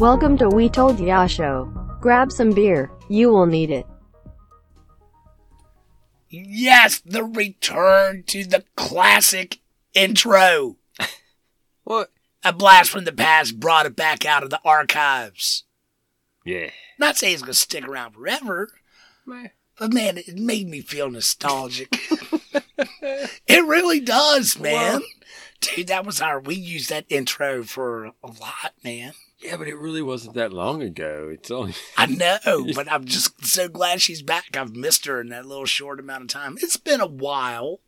Welcome to We Told Ya Show. Grab some beer. You will need it. Yes, the return to the classic intro. What? A blast from the past brought it back out of the archives. Yeah. Not saying it's gonna stick around forever, Man. but man, it made me feel nostalgic. it really does, man. Dude, that was our. We used that intro for a lot, man. Yeah, but it really wasn't that long ago. It's only I know, but I'm just so glad she's back. I've missed her in that little short amount of time. It's been a while,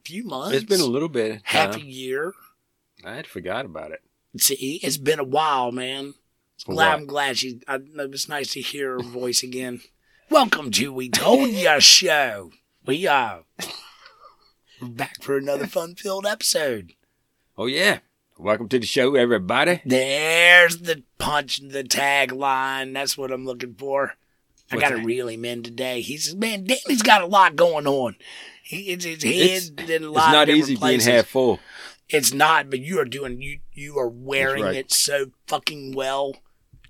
A few months. it's been a little bit. half a year. I had forgot about it. See, it's been a while, man. For Glad, what? I'm glad she. I, it was nice to hear her voice again. Welcome to We Told Ya Show. We uh, are back for another fun-filled episode. Oh yeah. Welcome to the show, everybody. There's the punch, the tagline. That's what I'm looking for. I What's got to reel him in today. He's "Man, Danny's got a lot going on. He, it's his It's, head in a lot. it's not of easy different being half full. It's not, but you are doing you you are wearing right. it so fucking well.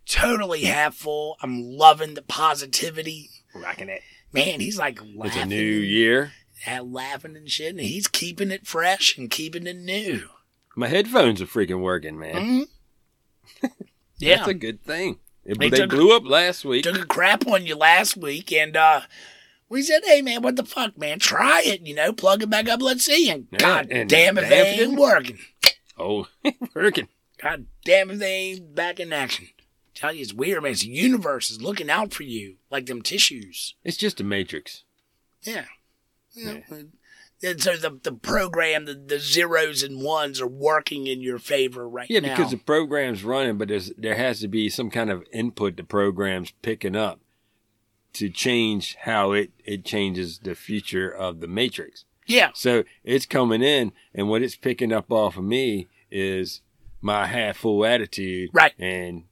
Totally half full. I'm loving the positivity. Rocking it. Man, he's like laughing, It's a new year. and, laughing and shit, and he's keeping it fresh and keeping it new. My headphones are freaking working, man. Mhm. yeah, That's a good thing. It- They they blew up last week. took a crap on you last week, and uh we said, "Hey man, what the fuck, man? Try it, you know, plug it back up. Let's see." And Yeah, God and damn if they it ain't didn't. working. Oh, working. God damn if they ain't back in action. Tell you, it's weird, man. It's the universe is looking out for you like them tissues. It's just a matrix. Yeah. Yeah. And so uh, the the program, the, the zeros and ones are working in your favor right Yeah, now. Yeah, because the program's running, but there's there has to be some kind of input the program's picking up to change how it it changes the future of the matrix. yeah, So it's coming in, and what it's picking up off of me is my half full attitude, Right. and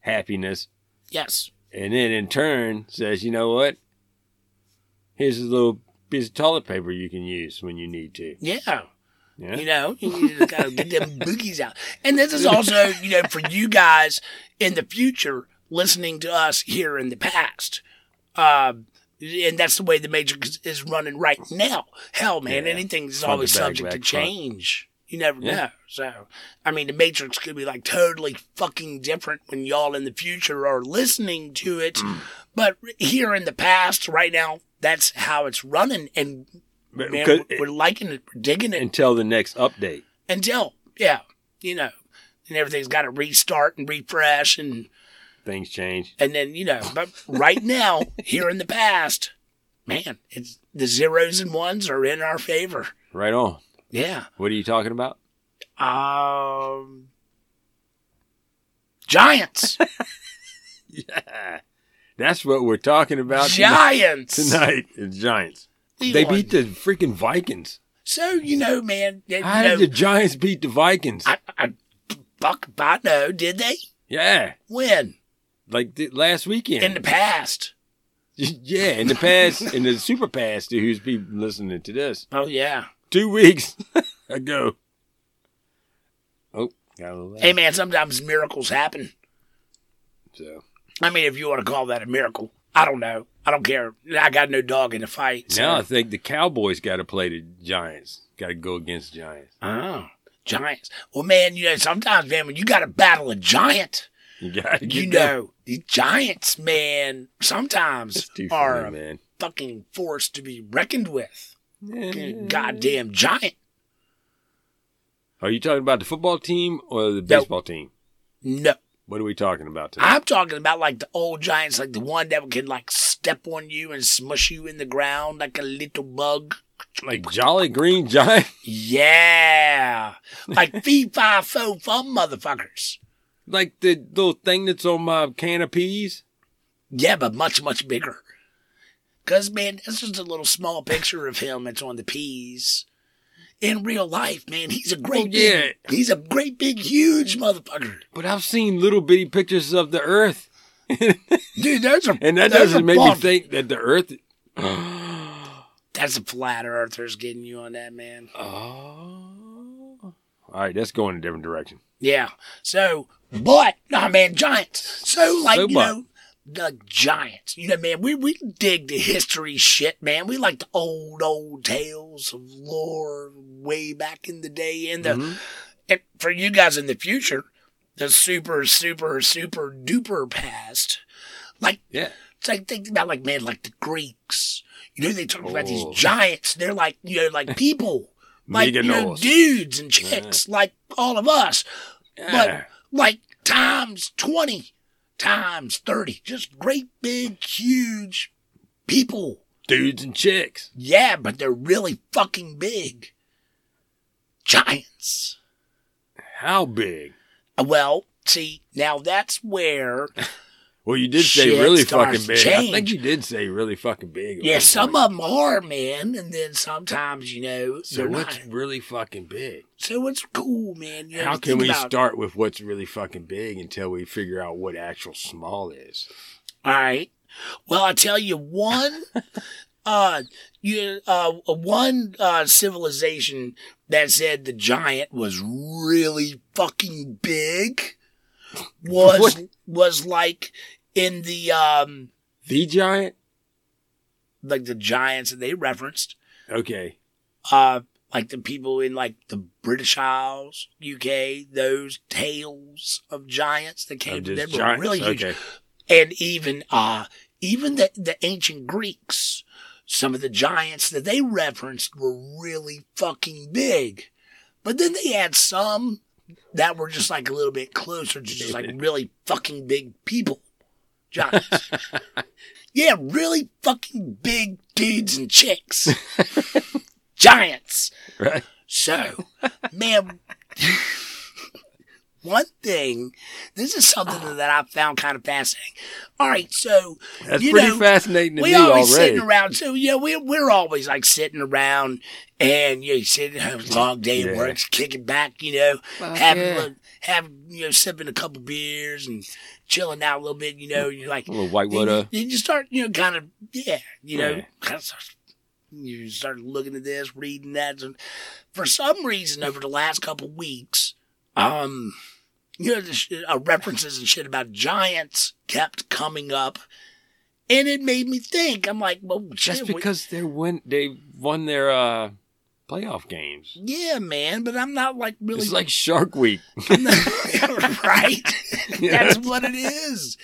happiness, yes, and then in turn says, you know what? Here's a little piece of toilet paper you can use when you need to. yeah. Yeah. You know, you just gotta get them boogies out. And this is also, you know, for you guys in the future listening to us here in the past. Uh, and that's the way the Matrix is running right now. Hell, man, Yeah. anything's Front always back, subject to back, front. change. You never Yeah. know. So, I mean, the Matrix could be like totally fucking different when y'all in the future are listening to it. Mm. But here in the past, right now, that's how it's running. And man, we're, we're liking it, we're digging it until the next update. until yeah, you know, and everything's got to restart and refresh and Things change. and then you know, but right now, here in the past, man, it's the zeros and ones are in our favor. Right on. Yeah. What are you talking about? Um. Giants, Yeah. That's what we're talking about tonight. giants. Tonight is Giants. We They won. beat the freaking Vikings. So you know, man, How know, did the Giants beat the Vikings? I, I, I know. Did they yeah, When? like the, last weekend. in the past? yeah, in the past, in the super past, to who's people listening to this, Oh yeah. two weeks ago. Oh, got a little Hey man, sometimes miracles happen. So I mean, if you want to call that a miracle, I don't know. I don't care. I got no dog in the fight. So. now I think the Cowboys got to play the Giants. Got to go against Giants. Oh, giants. Well, man, you know, sometimes, man, when you got to battle a giant, You you know, the giants, man, sometimes are funny, a man. fucking force to be reckoned with. Yeah. Goddamn giant. Are you talking about the football team or the baseball team? No. What are we talking about today? I'm talking about like the old giants, like the one that can like step on you and smush you in the ground like a little bug. like Jolly Green Giant? Yeah. Like fee fi fo fum motherfuckers. Like the little thing that's on my can of peas? Yeah, but much, much bigger. Cause man, that's just a little small picture of him. It's on the peas. In real life, man, he's a great Oh, yeah. big, he's a great big huge motherfucker. But I've seen little bitty pictures of the Earth, Dude, there's a and that doesn't make me think that the Earth. That's a flat earthers getting you on that, man. oh. All right, let's go in a different direction. Yeah. So But nah, man, giants. So like So you what? know, the giants. You know, man, we we dig the history shit, man. We like the old old tales of lore way back in the day, and the Mhm. and for you guys in the future, the super super super duper past. Like Yeah. it's like think about like man, like the Greeks. You know, they talk about these Oh. giants. They're like you know, like people. Like you know, dudes and chicks, like all of us but like times 20 times 30 just great big huge people dudes and chicks. yeah but they're really fucking big giants How big? Uh, well see now that's where Well, you did say really fucking big. I think you did say really fucking big. yeah some point. of them are man and then sometimes you know So what's not really fucking big? so what's cool man you How can we about- start with what's really fucking big until we figure out what actual small is? All right. Well, I tell you one, uh, you uh, one uh civilization that said the giant was really fucking big was What? was like in the um The giant? like the giants that they referenced Okay. uh like the people in like the British Isles, UK, those tales of giants that came just that were really huge. Okay. and even uh even the the ancient Greeks, some of the giants that they referenced were really fucking big. But then they had some that were just like a little bit closer to just like really fucking big people. Giants. yeah, really fucking big dudes and chicks. Giants. Right. So, man, one thing, this is something that I found kind of fascinating. All right, so That's you pretty know, fascinating to we me always already. sitting around. So yeah, we we're always like sitting around and you know, sitting have a long day at Yeah. work, kicking back, you know, Fuck having yeah. a- having you know, sipping a couple beers and chilling out a little bit. You know, you're like A little white water. You, you just start, you know, kind of, yeah, you know, Yeah. kind of start, you start looking at this, reading that. And for some reason, over the last couple weeks, um, you know, the uh, references and shit about giants kept coming up. And it made me think. I'm like, well, shit, That's we- because they win. They won their uh, playoff games. yeah, man, but I'm not like really It's like Shark Week. right. That's what it is.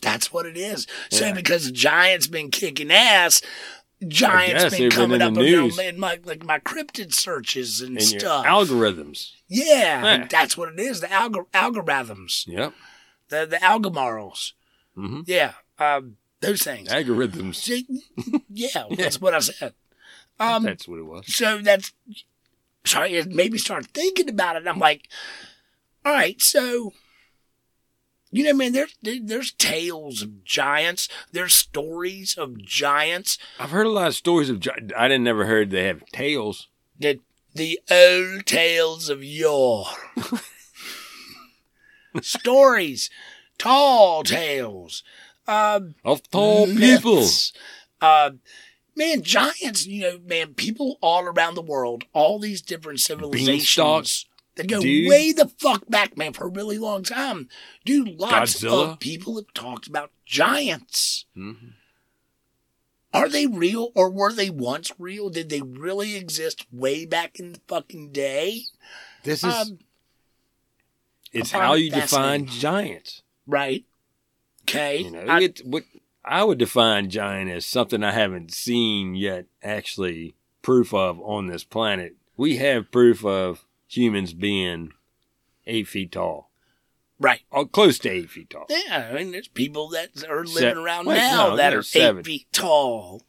That's what it is. So Yeah. because the Giants been kicking ass, Giants guess been been coming in up the around news. in my like my cryptid searches and, and stuff. algorithms. yeah, Yeah. that's what it is. The algor- algorithms, Yep. the the algomorals. hmm Yeah, um, those things. Algorithms. See, yeah, that's what I said. Um, That's what it was. so that's sorry it made me start thinking about it i'm like all right so you know man there's there, there's tales of giants. There's stories of giants. I've heard a lot of stories of. gi- I didn't never heard they have tales. the the old tales of yore. Stories. Tall tales. Um Of tall people. Uh, man, giants, you know, man, people all around the world, all these different civilizations. Beanstalks, that go dude. way the fuck back, man, for a really long time. Dude, lots Godzilla. of people have talked about giants. Mhm. Are they real or were they once real? Did they really exist way back in the fucking day? This is. Um, it's how you define giants. right. Okay. You know, I- it, what I would define giant as something I haven't seen yet, actually proof of on this planet. We have proof of humans being eight feet tall, right. or close to eight feet tall. Yeah, I mean, there's people that are Se- living around wait, now no, that are seven. eight feet tall.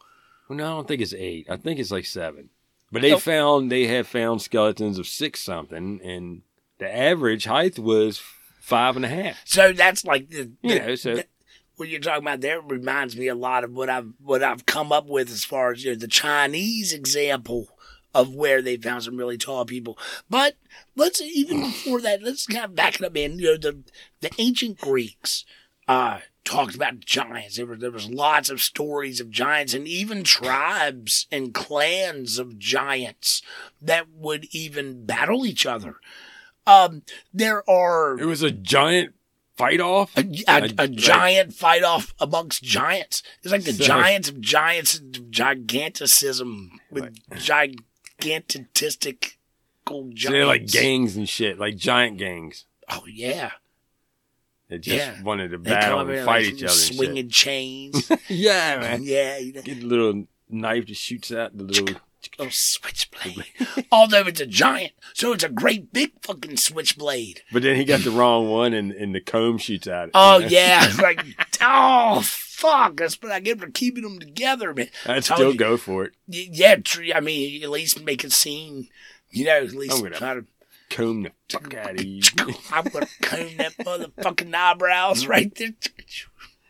Well, no, I don't think it's eight. I think it's like seven. But they found they have found skeletons of six something, and the average height was five and a half. So that's like the, You the- know, so- the- what you're talking about there reminds me a lot of what I've what I've come up with as far as you know, the Chinese example of where they found some really tall people. But let's even before that, let's kind of back it up in you know the the ancient Greeks uh talked about giants. There were there was lots of stories of giants and even tribes and clans of giants that would even battle each other. Um, there are It was a giant fight off. A, a, a giant fight off amongst giants. It's like the So- giants of giants giganticism with gigantistic giants. So they're like gangs and shit, like giant gangs. Oh yeah, They just Yeah. wanted to battle and in fight like each other. And swinging chains. yeah, man. yeah, you know, Get a little knife that shoots out the little. little switchblade. Although it's a giant, so it's a great big fucking switchblade. But then he got the wrong one, and, and the comb shoots out. Oh you know? yeah, like oh fuck, that's what I get for keeping them together, man. I'd still you. go for it. Yeah, true. I mean, at least make a scene. You know, at least try to. Comb the fuck out of you. I'm gonna comb that motherfucking eyebrows right there.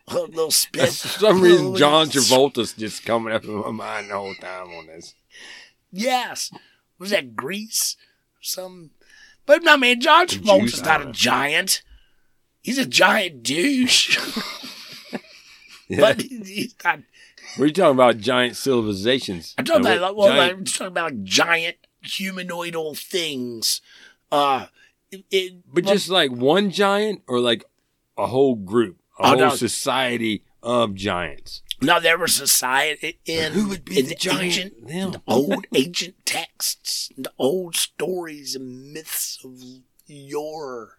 A little, spit. For some reason, John Travolta's just coming up in my mind the whole time on this. Yes. Was that Grease? Some. But no, man, John Travolta's not a giant. He's a giant douche. But he's not. We're talking about giant civilizations. I'm talking about, like, well, giant- I'm talking about like giant humanoidal things. Uh, it, it, but well, just like one giant, or like a whole group, a Oh, whole no. society of giants. No, there was society in Who would be in the giant? ancient, Them. the old ancient texts, the old stories and myths of yore.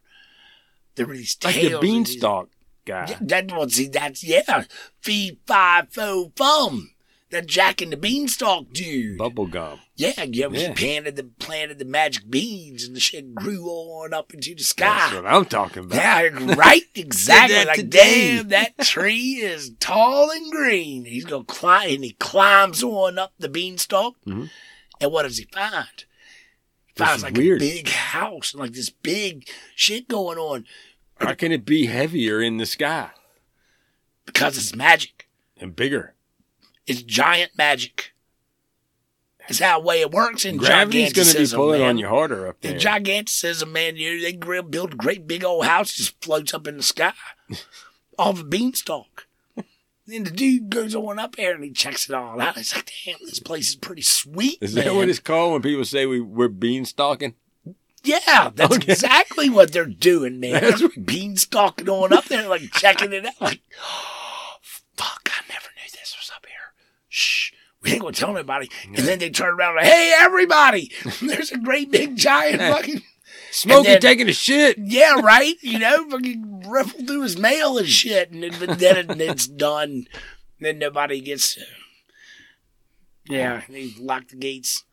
There were these Like the beanstalk That was see that's yeah. Fee fi fo fum. That Jack and the Beanstalk dude. Bubble gum. Yeah, yeah, he planted the planted the magic beans and the shit grew on up into the sky. That's what I'm talking about. Yeah, right, exactly. like, today. damn, that tree is tall and green. He's gonna climb, and he climbs on up the beanstalk. Mhm. And what does he find? He finds like weird. a big house and like this big shit going on How can it be heavier in the sky because it's magic. and bigger? It's giant magic. That's how way it works in Gravity's going to be pulling man. on you harder up there. In giganticism, man, you they build a great big old house, just floats up in the sky off a beanstalk. Then the dude goes on up there and he checks it all out. He's like, damn, this place is pretty sweet. Is that what it's called when people say we, we're beanstalking? Yeah, that's Okay. exactly what they're doing, man. That's beanstalking on up there, like checking it out. Like, oh, fuck, I never knew this was up here. Shh. We ain't gonna tell nobody. And then they turn around like, hey, everybody, there's a great big giant fucking Smokey then- taking a shit. Yeah, right. You know, fucking riffle through his mail and shit, and then, then it, it's done. Then nobody gets. Yeah, they lock the gates.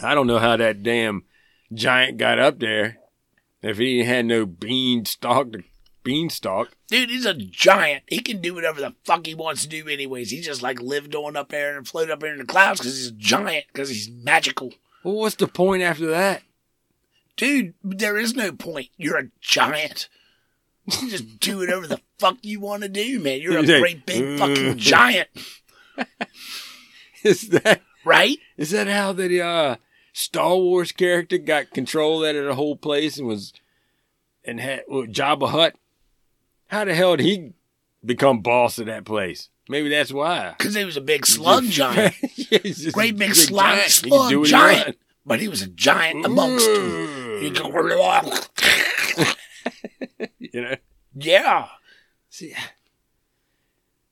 I don't know how that damn giant got up there. If he had no beanstalk to beanstalk. Dude, he's a giant. He can do whatever the fuck he wants to do, anyways. He just like lived on up there and floated up there in the clouds because he's a giant, because he's magical. Well, what's the point after that? Dude, there is no point. You're a giant. You just do whatever the fuck you want to do, man. You're a great big fucking giant, Is that right? is that how the uh, Star Wars character got control out of the whole place and was and had well, Jabba Hutt? How the hell did he become boss of that place? Maybe that's why. Because he was a big slug giant. Yeah, Great a big slug, giant. He slug he giant. wants. But he was a giant amongst. You mm. You know. yeah. See,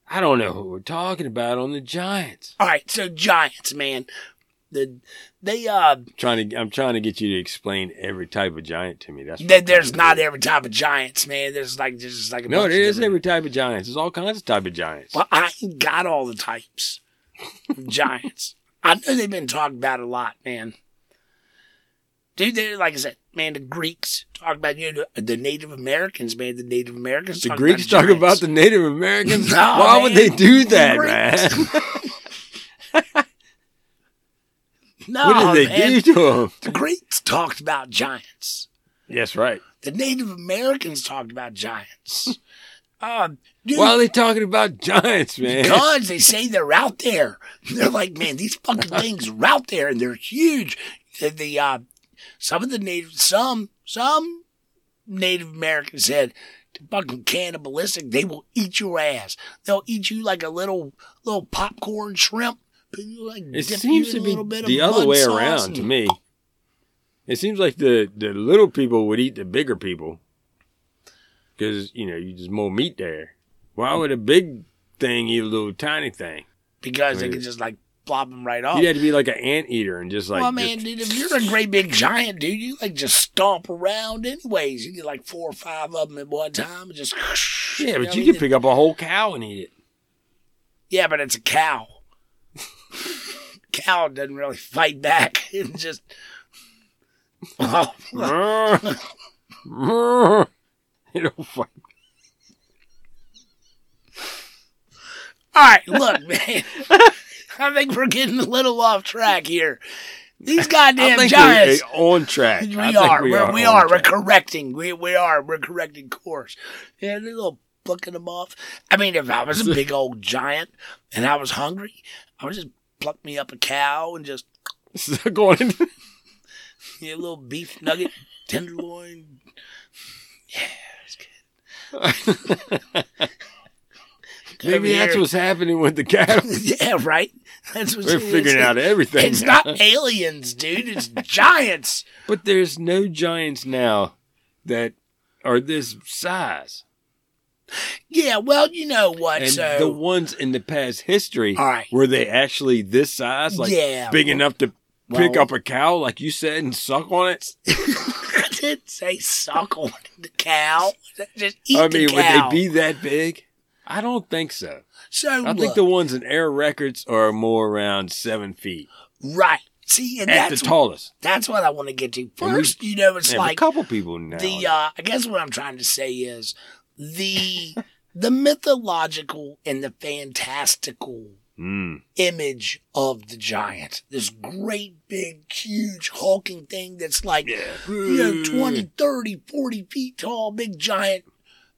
I don't know who we're talking about on the Giants. All right, so giants, man. The they uh Trying to, I'm trying to get you to explain every type of giant to me. That's there's not every type of giants, man. There's like there's like a No, there is different- every type of giants. There's all kinds of type of giants. Well, I ain't got all the types of giants. I know they've been talked about a lot, man. Dude, they like I said, man, the Greeks talk about you know the, the Native Americans, man. The Native Americans. The Greeks about talk about the Native Americans. No, Why would they do The that, Greeks. man? No, what did they man. do to them? The Greeks talked about giants. Yes, right. The Native Americans talked about giants. Um, dude, Why are they talking about giants, man? because they say they're out there. They're like, man, these fucking things are out there and they're huge. The, the uh, some of the native, some some Native Americans said, fucking cannibalistic. They will eat your ass. They'll eat you like a little little popcorn shrimp. Like, It seems to be little bit of the other way around to me. It seems like the, the little people would eat the bigger people. because you know you just more meat there. Why would a big thing eat a little tiny thing? because they Right. could just like plop them right off. You'd have to be like an ant eater and just like well, man, just- dude, if you're a great big giant, dude, you like just stomp around anyways. You get like four or five of them at one time and just. yeah, know but what you I could mean? pick up a whole cow and eat it. Yeah, but it's a cow. cow doesn't really fight back. It just. Oh, you don't fight. All right, look, man. I think we're getting a little off track here. These goddamn giants. on track. We I are. we We're, We are. We're correcting. We we are. We're correcting course. Yeah, they're a little plucking them off. I mean, if I was a big old giant and I was hungry, I would just pluck me up a cow and just going into get a little beef nugget, tenderloin. Yeah, it's good. Maybe that's here. what's happening with the cattle. yeah, right. That's what We're figuring out everything. It's now. not aliens, dude. It's giants. But there's no giants now that are this size. Yeah, well, you know what? And so the ones in the past history, All right. were they actually this size? Like Yeah. big enough to pick Well- up a cow, like you said, and suck on it? I didn't say suck on the cow. Just eat I the mean, would they be that big? I don't think so. so I look, think the ones in air records are more around seven feet right. See, and at the that's tallest. that's what I want to get to And we- first. you know, it's like a couple people now. the. uh I guess what I'm trying to say is the the mythological and the fantastical Mm. image of the giant. This great, big, huge, hulking thing that's like, you know, 20, 30, 40 feet tall, big giant.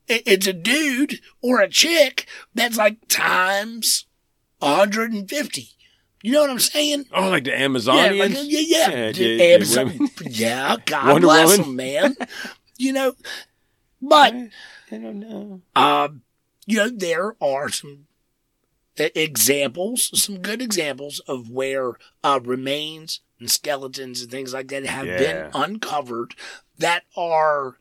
It's a dude or a chick that's like times 150. You know what I'm saying? Oh, like the Yeah, Amazonians? like, yeah, yeah. Yeah, Dude, the- the Amazon- yeah, God Wonder bless Woman. them, man. you know, but I don't know. um, you know, there are some examples, some good examples of where uh, remains and skeletons and things like that have been uncovered that are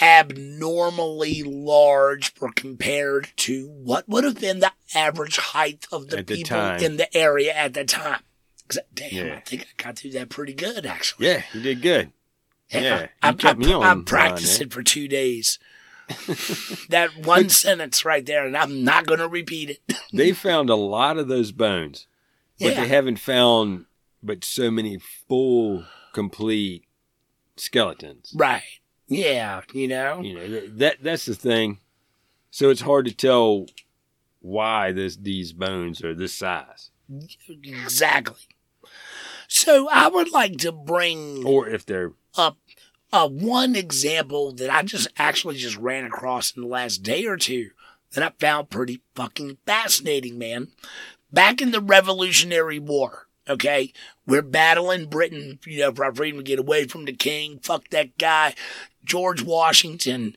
abnormally large for compared to what would have been the average height of the At people time. in the area at the time. Damn, Yeah. I think I got through that pretty good, actually. Yeah, you did good. Yeah, I, kept I, me on uh, I line practiced it for two days. that one sentence right there, and I'm not going to repeat it. They found a lot of those bones, but Yeah. they haven't found but so many full, complete skeletons. right. Yeah, you know? You know th- that that's the thing. So it's hard to tell why this these bones are this size, Exactly. So I would like to bring or if they're up uh, one example that I just actually just ran across in the last day or two that I found pretty fucking fascinating, man. Back in the Revolutionary War, okay, we're battling Britain, you know, for our freedom to get away from the king. Fuck that guy, George Washington.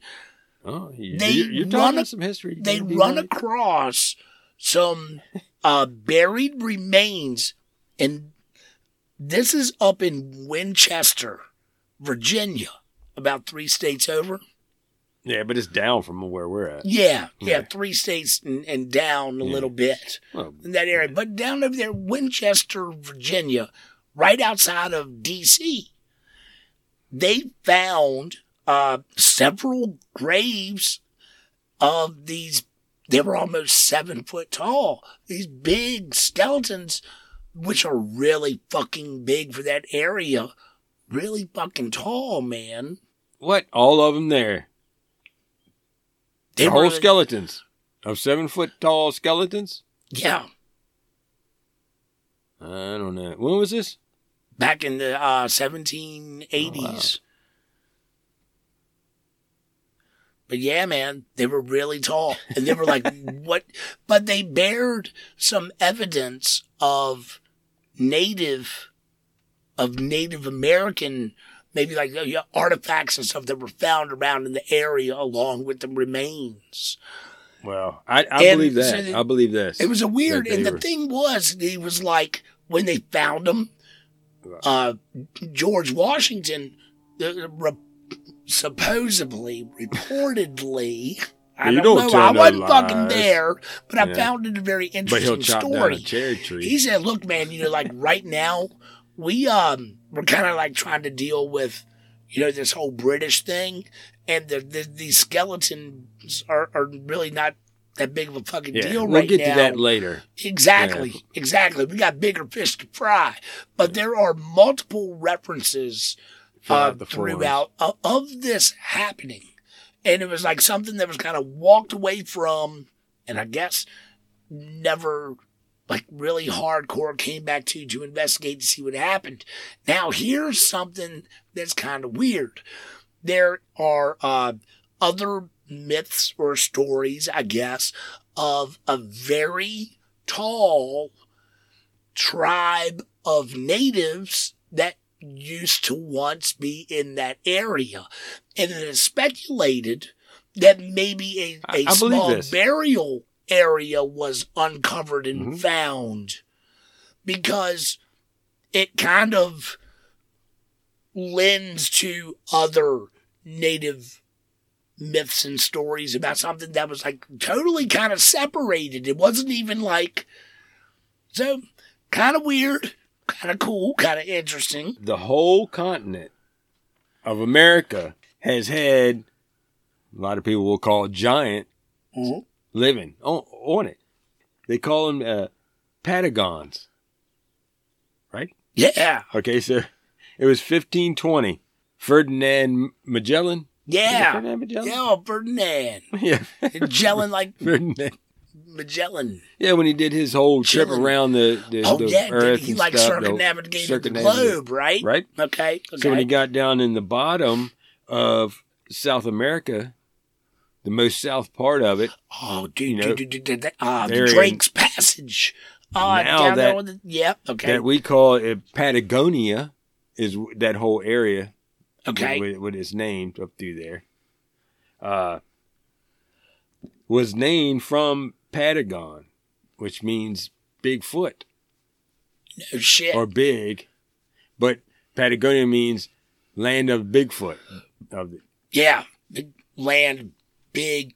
oh, you, They you're, run talking some history. They Maybe run right. across some uh, buried remains, and this is up in Winchester, Virginia, about three states over. Yeah, but it's down from where we're at. Yeah, yeah, Yeah. three states and, and down a Yeah. little bit Well, in that area. But down over there, Winchester, Virginia, right outside of D.C., they found uh, several graves of these. They were almost seven foot tall. These big skeletons, which are really fucking big for that area. Really fucking tall, man. what? All of them there. They The whole skeletons of seven foot tall skeletons. Yeah, I don't know. When was this? back in the uh, 1780s. But yeah, man, they were really tall. And they were like, what? But they bared some evidence of native, of Native American, maybe like yeah, artifacts and stuff that were found around in the area along with the remains. Well, I, I And believe so that. the- I believe this. It was a weird, and the were- thing was, he was like when they found him, uh, George Washington, the, re- supposedly, reportedly, I You don't, don't know. I wasn't fucking there, but I found it a very interesting But he'll chop down a story. cherry tree. He said, "Look, man, you know, like right now, we um, we're kind of like trying to deal with, you know, this whole British thing, and the, the these skeletons are, are really not that big of a fucking yeah, deal we'll right get to that later. Exactly, exactly. We got bigger fish to fry, but there are multiple references uh, Throughout of, of this happening, and it was like something that was kind of walked away from, and I guess never like really hardcore came back to to investigate to see what happened. Now here's something that's kind of weird. There are uh, other myths or stories, I guess, of a very tall tribe of natives that used to once be in that area. And it is speculated that maybe a, believe small burial area was uncovered and Mhm. found because it kind of lends to other native myths and stories about something that was like totally kind of separated. It wasn't even like so kind of weird, kind of cool, kind of interesting. The whole continent of America has had a lot of people will call it giant Mhm. Living on, on it. They call them uh, Patagons. Right? Yeah, Okay, so it was 1520. Ferdinand Magellan. Yeah, Ferdinand Magellan? yeah. Ferdinand, Yeah. Magellan like Ferdinand. Magellan. Yeah, when he did his whole trip around the, the, Oh the yeah, earth he like stuff, the- circumnavigated the globe, right? Right? Okay. okay. So when he got down in the bottom of South America, the most south part of it, Oh, dude, you know, dude, dude, dude, that- ah, they're the in- Drake's Passage. Ah, Now down there that- with the, yep. Okay. that we call it Patagonia, is that whole area. okay. What, what it's named up through there. Uh, was named from Patagon, which means Bigfoot no shit. or big, but Patagonia means land of Bigfoot. Of the, yeah. Big land, big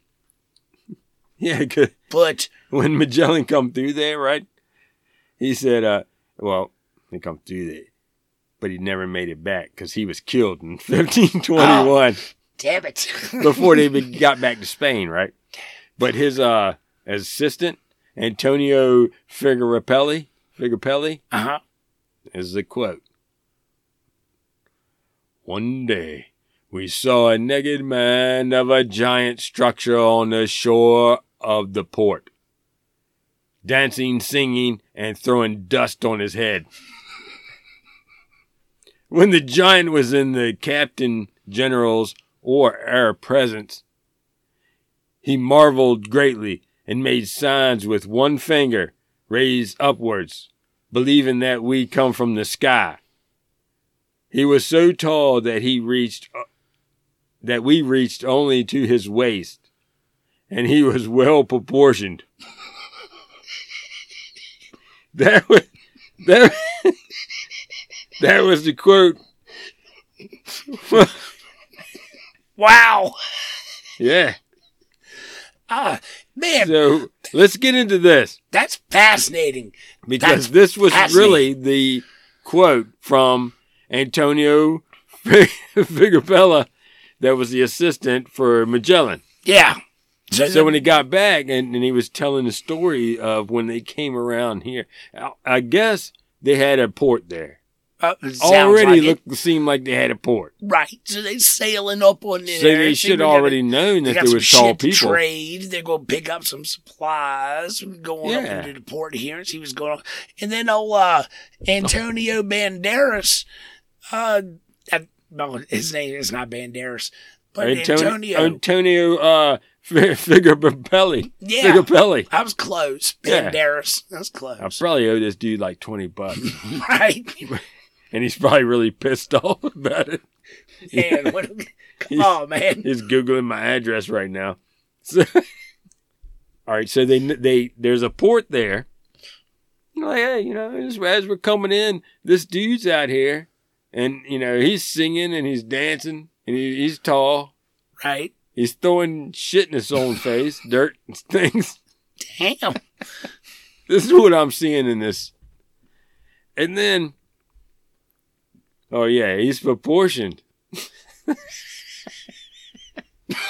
Yeah, good. But when Magellan come through there, right? He said, uh, well, he come through there, but he never made it back because he was killed in 1521 Damn it. before they be- got back to Spain, right? But his uh, assistant, Antonio Figueropelli, Figueropelli, uh huh. is the quote. One day, we saw a naked man of a giant structure on the shore of the port, dancing, singing, and throwing dust on his head. when the giant was in the captain general's or our presence, he marveled greatly and made signs with one finger raised upwards, believing that we come from the sky. He was so tall that he reached that we reached only to his waist, and he was well proportioned. that was that, that was the quote. Wow. yeah. Ah, man, So let's get into this that's fascinating. because That's this was really the quote from Antonio Figueroa that was the assistant for Magellan. Yeah. So when he got back and, and he was telling the story of when they came around here, I- I guess they had a port there. uh, Already like it. looked seemed like they had a port. right. So they sailing up on there. So they should gotta- already known that there was tall people. trade. They're going to pick up some supplies. Going Yeah. up into the port here and see what's going on. And then old uh, Antonio Banderas, uh, no, his name is not Banderas, but Antonio Antonio. Uh Figueroa yeah, Figueroa. I was close. Banderas. That's I close. I probably owe this dude like twenty bucks. right. and he's probably really pissed off about it. Man, what, come on, man. He's googling my address right now. So, all right, so they they there's a port there. Like, hey, you know, as, as we're coming in, this dude's out here, and you know he's singing and he's dancing, and he, he's tall. right? He's throwing shit in his own face, dirt and things. Damn. This is what I'm seeing in this. And then, oh yeah, he's proportioned.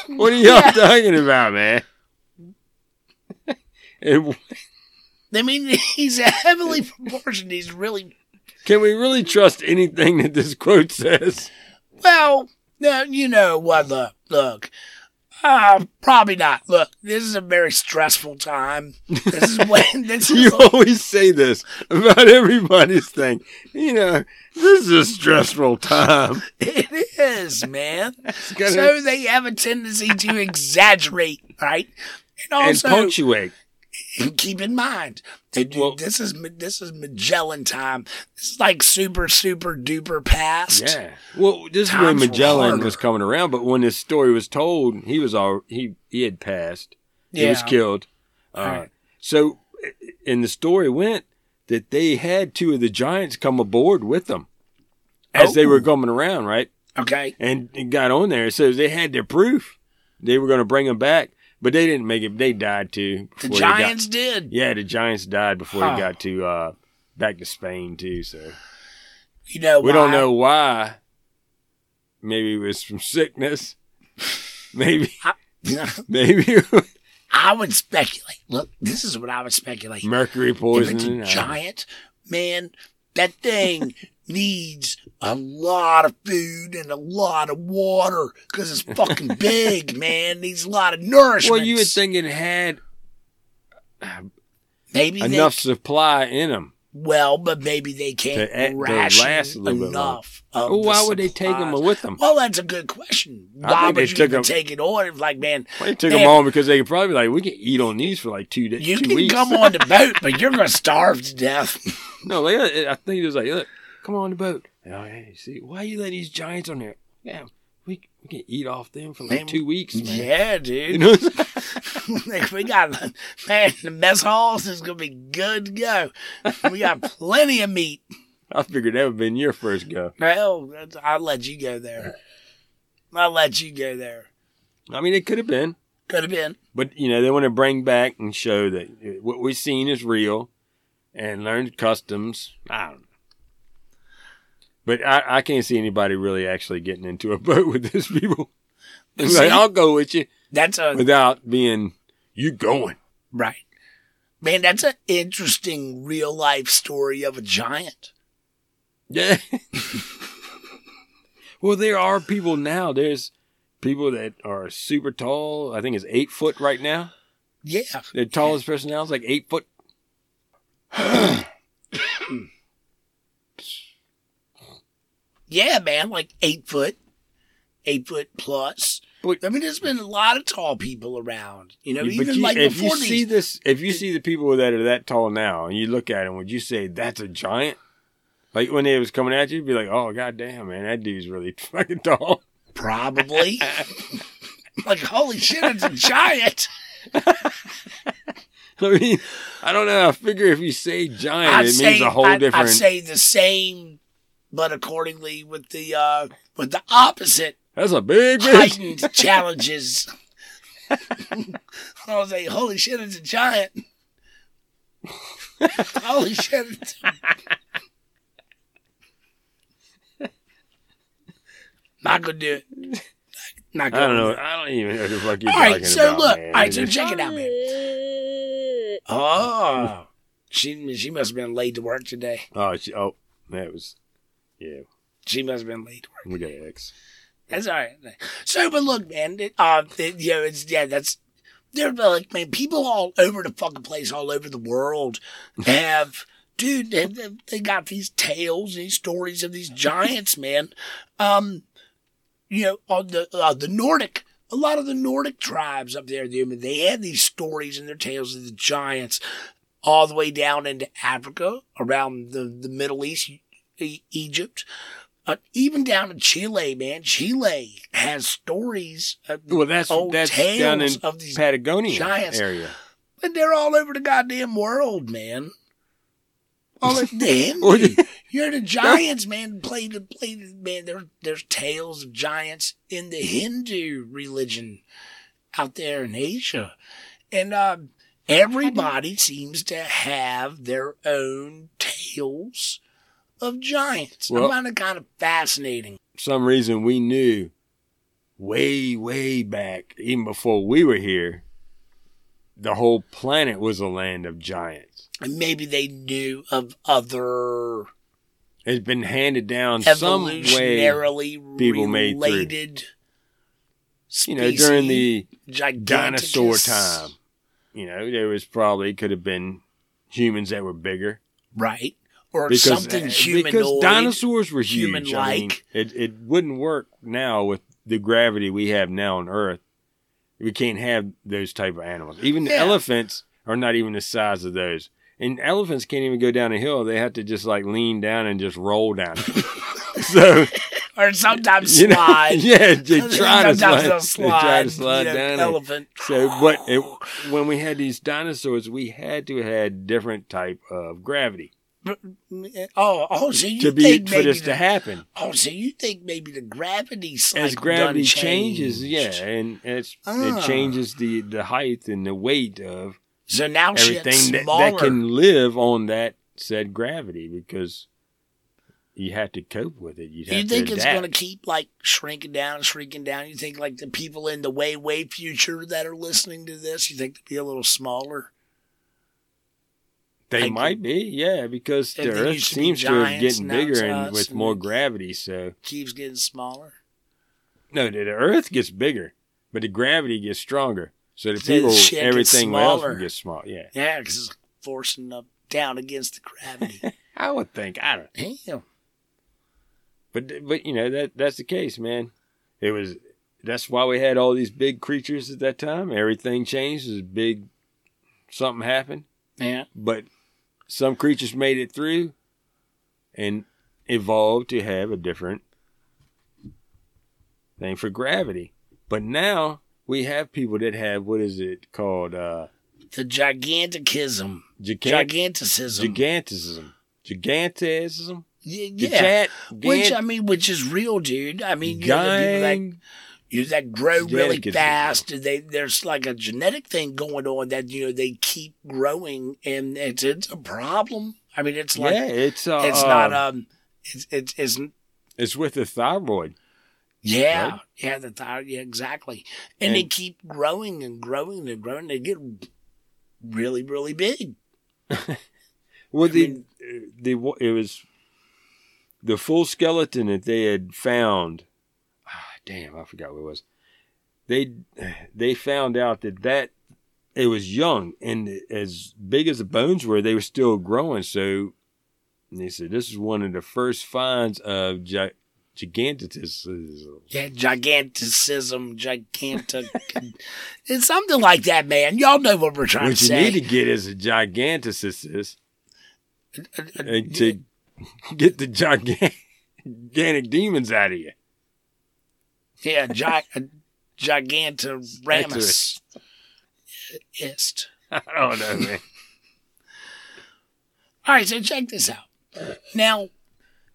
what are y'all talking about, man? And I mean, he's heavily proportioned. He's really can we really trust anything that this quote says? well. No, you know what? Look, look. Uh, probably not. Look, this is a very stressful time. This is when this is You always say this about everybody's thing. You know, this is a stressful time. it is, man. gotta- So they have a tendency to exaggerate, right? And And also, keep in mind, this is this is Magellan time. This is like super super duper past. Yeah. Well, this is when Magellan was coming around, but when this story was told, he was all he he had passed. He was killed. Uh, Right. So, and the story went that they had two of the giants come aboard with them as they were Oh. coming around, right? Okay. And it got on there. So they had their proof. They were going to bring them back, but they didn't make it. They died too. The they got- Giants did. yeah, the Giants died before Huh. they got to uh, back to Spain too. So You know, we don't know why. Maybe it was from sickness. Maybe, maybe I would speculate. Look, this is what I would speculate. mercury If it's poisoning. giant, man, that thing needs a lot of food and a lot of water because it's fucking big, man. Needs a lot of nourishment. Well, you would think it had uh, maybe enough They, supply in them. well, but maybe they can't To ration last enough. Of Well, the why would they take them with them? Well, that's a good question. I Why they would you took even 'em- take it on? Like, man, They took Man. them on because they could probably be like, we can eat on these for like two days, you two can weeks. come on the boat, but you're gonna starve to death. No, like, I think it was like, look, come on the boat. Oh, hey, see, why you let these giants on there? Yeah, we we can eat off them for like Man, two weeks. Man. yeah, dude. You know, what I'm? Like, we got man, the mess halls is gonna be good to go. We got plenty of meat. I figured that would have been your first go. Well, I'll let you go there. I'll let you go there. I mean, it could have been, Could have been. but you know, they want to bring back and show that uh, what we've seen is real, and learn customs. I don't know. But I, I can't see anybody really actually getting into a boat with these people. It's like, I'll go with you That's a without being, you going. right. Man, that's an interesting real life story of a giant. Yeah. well, there are people now. There's people that are super tall. I think it's eight foot right now. Yeah. The tallest person now is like eight foot. Yeah, man, like eight foot, eight foot plus. But, I mean, there's been a lot of tall people around. You know, even you- like if before you these. see this, if you see the people that are that tall now, and you look at them, would you say that's a giant? Like when they was coming at you, you'd be like, "Oh god damn, man, that dude's really fucking tall." Probably. like, holy shit, it's a giant. I mean, I don't know. I figure if you say giant, I'd it say, means a whole I'd, different. I'd say the same, but accordingly with the uh with the opposite that's a big heightened challenges. I'll say, holy shit, it's a giant. holy shit. Not gonna do it. Not I gonna don't know. I don't even know what the fuck you're All talking right, so about. look. man. All right, so check it out, man. Oh, she she must have been late to work today. Oh, she, oh, that was, yeah. She must have been late to work. We got X. That's all right. So, but look, man, it, uh, it, you know, it's yeah, that's they're like, man, people all over the fucking place, all over the world, have. Dude, they, they, got these tales, these stories of these giants, man. Um, you know, on the uh, the Nordic, a lot of the Nordic tribes up there, they, they had these stories and their tales of the giants, all the way down into Africa, around the the Middle East, E- Egypt, uh, even down in Chile, man. Chile has stories, of, Well, that's old that's tales down in of these, Patagonia giants. area. and they're all over the goddamn world, man. The Or Hindu. the- You're the giants, man. Play the play the man. There, there's tales of giants in the Hindu religion out there in Asia, and um, everybody seems to have their own tales of giants. Well- I find it kind of fascinating. some reason we knew way, way back, even before we were here, the whole planet was a land of giants. And maybe they knew of other It's been handed down some way, evolutionarily people related. you know, during the dinosaur time. You know, there was probably could have been humans that were bigger right? Or because something uh, humanoid. because dinosaurs were huge. I mean, human-like. it it wouldn't work now with the gravity we have now on Earth. We can't have those type of animals. Even the elephants are not even the size of those. And elephants can't even go down a hill. They have to just like lean down and just roll down. so or sometimes you know, slide. yeah, they try to Sometimes slide. they'll They try to slide, slide you know, down. it. Elephant. So, but it, when we had these dinosaurs, we had to have different type of gravity Oh, oh, so you to be think for this the, to happen. Oh, so you think maybe the gravity As gravity done changes, yeah, and it's, Ah. it changes the the height and the weight of So now everything that, that can live on that said gravity because you have to cope with it. You you think it's going to keep like shrinking down and shrinking down? You think like the people in the way, way future that are listening to this, you think they'll be a little smaller? They like- might be, yeah, because the Earth seems to be seems to have giants, getting bigger and with and more gravity. So Keeps getting smaller. no, the, the Earth gets bigger, but the gravity gets stronger. So the the people, gets everything else gets will get small. Yeah, Yeah, because it's forcing up down against the gravity. I would think. I don't. Damn. But but you know that that's the case, man. It was that's why we had all these big creatures at that time. Everything changed. There's big something happened, Yeah. but some creatures made it through and evolved to have a different thing for gravity. But now we have people that have what is it called? Uh, The giganticism. gigant- Giganticism. gigantism, gigantism. Y- yeah. Gigant- Which I mean, which is real, dude. I mean, you know, the people that gang- you know, that grow really fast. and They there's like a genetic thing going on that you know they keep growing, and it's it's a problem. I mean, it's like yeah, it's uh, it's not um, it's it's, it's it's with the thyroid. yeah Right? yeah the thyroid yeah exactly, and, they keep growing and growing and growing. They get really really big. Well, I the mean- the it was the full skeleton that they had found. Damn, I forgot what it was. They they found out that that it was young and as big as the bones were, they were still growing. So they said this is one of the first finds of gi- gigantism. Yeah, giganticism, gigantic. it's something like that, man. Y'all know what we're trying What to say. What you need to get is a giganticist Uh, uh, to get the gigantic demons out of you. Yeah, gi- uh, Gigantaramus. Ist. I don't know, man. All right, so check this out. Now,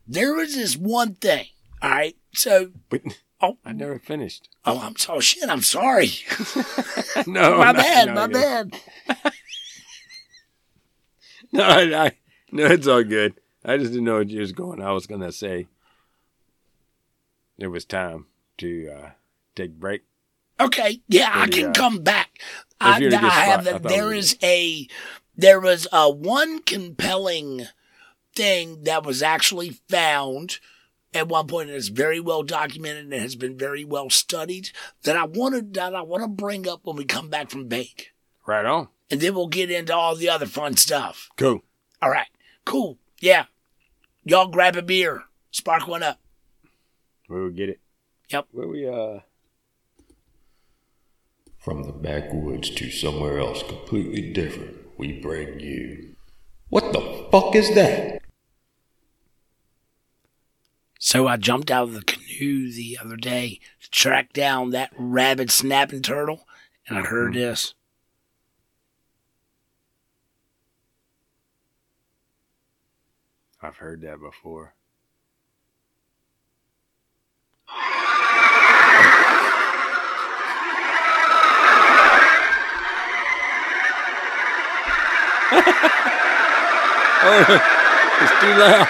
there was this one thing. All right, so But oh, I never finished. oh, I'm so shit. I'm sorry. no, my bad. no, my no. bad. No, I, I, no, it's all good. I just didn't know what you was going. I was gonna say it was time to uh, take a break. Okay, yeah, I can uh, come back. I, you're in a I have. That. There is a, there was a one compelling thing that was actually found at one point and it's very well documented and has been very well studied that I wanted that I want to bring up when we come back from bake, Right on. and then we'll get into all the other fun stuff. Cool. All right, cool, yeah. Y'all grab a beer, spark one up. We will get it? Yep. Where we uh? From the backwoods to somewhere else completely different, we bring you. What the fuck is that? So I jumped out of the canoe the other day to track down that rabid snapping turtle, and I heard this. I've heard that before. oh, it's too loud.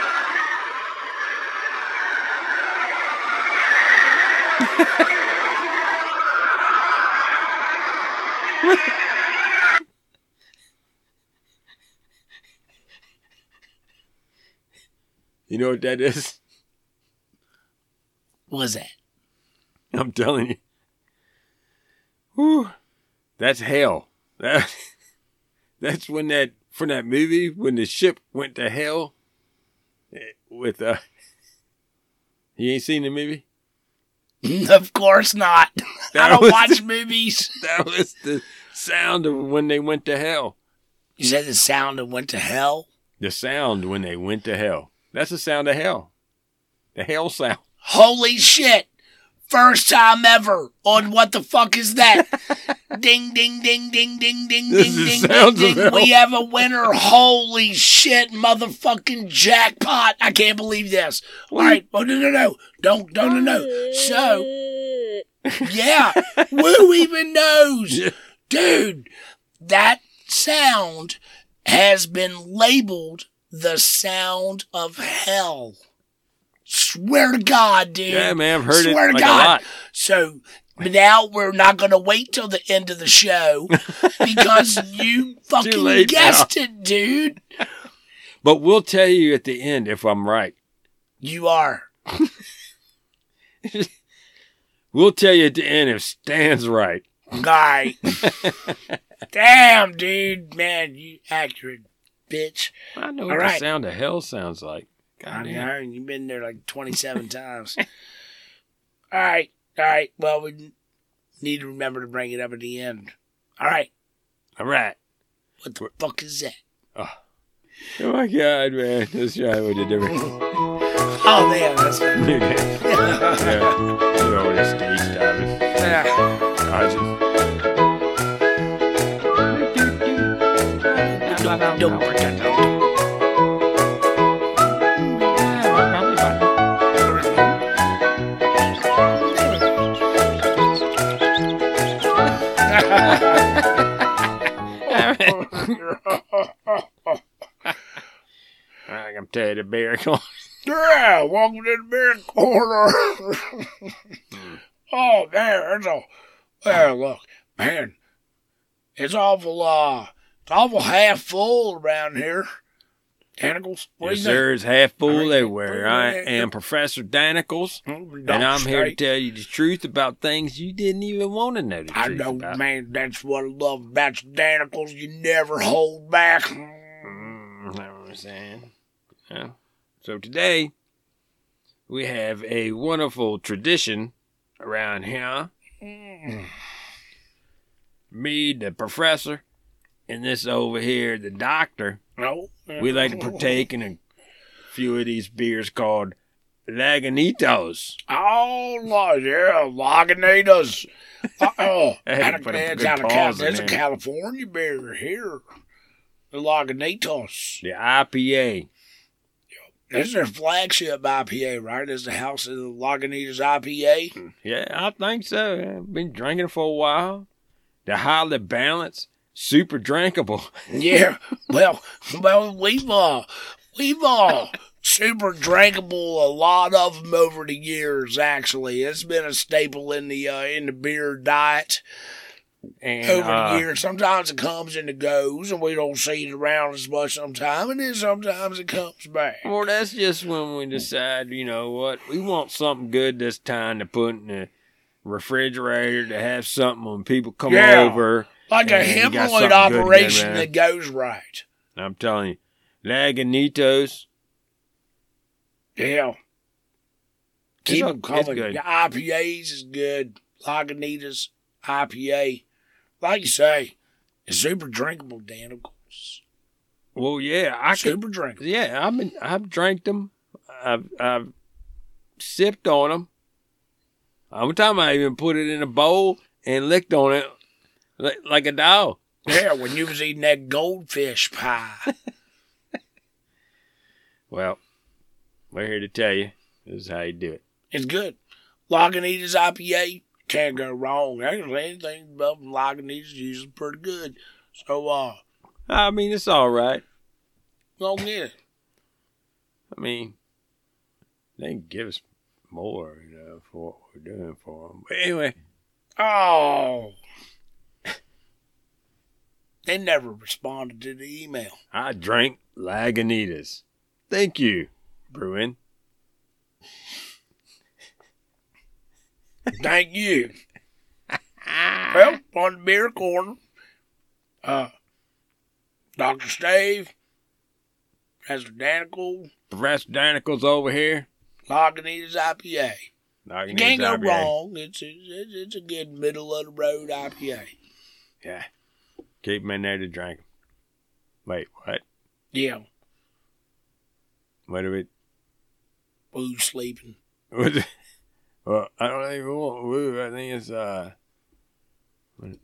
You know what that is? What was that? I'm telling you. Whew. That's hell. That, that's when that from that movie when the ship went to hell with uh You ain't seen the movie? of course not. I don't watch movies. That was the sound of when they went to hell. You said the sound and went to hell. The sound when they went to hell. That's the sound of hell. The hell sound. Holy shit! First time ever on what the fuck is that? ding ding ding ding ding ding This ding ding ding ding. We have a winner. Holy shit, motherfucking jackpot. I can't believe this. All right. Oh no no no. Don't no no no. So yeah. Who even knows? Dude, that sound has been labeled the sound of hell. Swear to God, dude. Yeah, man, I've heard Swear it to like God. a lot. So now we're not going to wait till the end of the show because you fucking guessed it, dude. But we'll tell you at the end if I'm right. You are. We'll tell you at the end if Stan's right. Guy. Damn, dude. Man, you accurate bitch. I know All what right. the sound of hell sounds like. I God mean, damn. You've been there like 27 times. All right. All right. Well, we need to remember to bring it up at the end. All right. All right. What the fuck is that? Oh my god, man. This guy with a different. Oh, man. That's yeah. You know what it's Steve Davis. Cousin. I can tell you the bear. Yeah, welcome to the beer corner. oh, man, it's a well. Look, man, it's awful. Uh, it's awful half full around here. What yes, sir. It's half full right. everywhere. I am Professor Danicles, and I'm here to tell you the truth about things you didn't even want to know the I truth know, about. man. That's what I love about you, Danicles. You never hold back. Mm, know what I'm saying? Yeah. So today we have a wonderful tradition around here. Mm. Me, the professor, and this over here, the doctor. No, We like to partake in a few of these beers called Lagunitas. Oh, Lord, yeah. I had to Out of- a good out of Cal- There's a. California beer here. The Lagunitas. The IPA. This is their flagship IPA, right? This is the house of the Lagunitas IPA. Hmm. Yeah, I think so. I've been drinking it for a while. The highly balanced, super drinkable. Yeah. well, well, we've all, we've all super drinkable a lot of them over the years. Actually, it's been a staple in the uh, in the beer diet And over uh, the years. Sometimes it comes and it goes, and we don't see it around as much. Sometimes, and then sometimes it comes back. Well, that's just when we decide, you know what, we want something good this time to put in the refrigerator to have something when people come Yeah. over. Like a hemorrhoid go operation that goes right. I'm telling you, Lagunitas. Yeah. Keep It's them coming. good. The IPAs is good. Lagunitas IPA. Like you say, it's super drinkable, Danicles. Well, yeah, I could. Super drinkable. Yeah, I've been, I've drank them. I've, I've sipped on them. One time I even put it in a bowl and licked on it like, like a dog. Yeah, when you was eating that goldfish pie. Well, we're here to tell you this is how you do it. It's good. Lagunitas IPA can't go wrong. Actually, anything above Lagunitas is usually pretty good. So, uh, I mean, it's all right. go get it. I mean, they can give us more, you know, for what we're doing for them. But anyway, Oh. They never responded to the email. I drank Lagunitas. Thank you, Bruin. Thank you. well, on the beer corner, uh, Dr. Stave, Professor Danical, Professor Danicle's over here. Lagunitas IPA. Lagunitas You can't go IPA. wrong. It's, it's it's a good middle of the road IPA. Yeah. Keep them in there to drink. Wait, what? Yeah, What do we? who's sleeping? Well, I don't think we want woo. I think it's uh. what-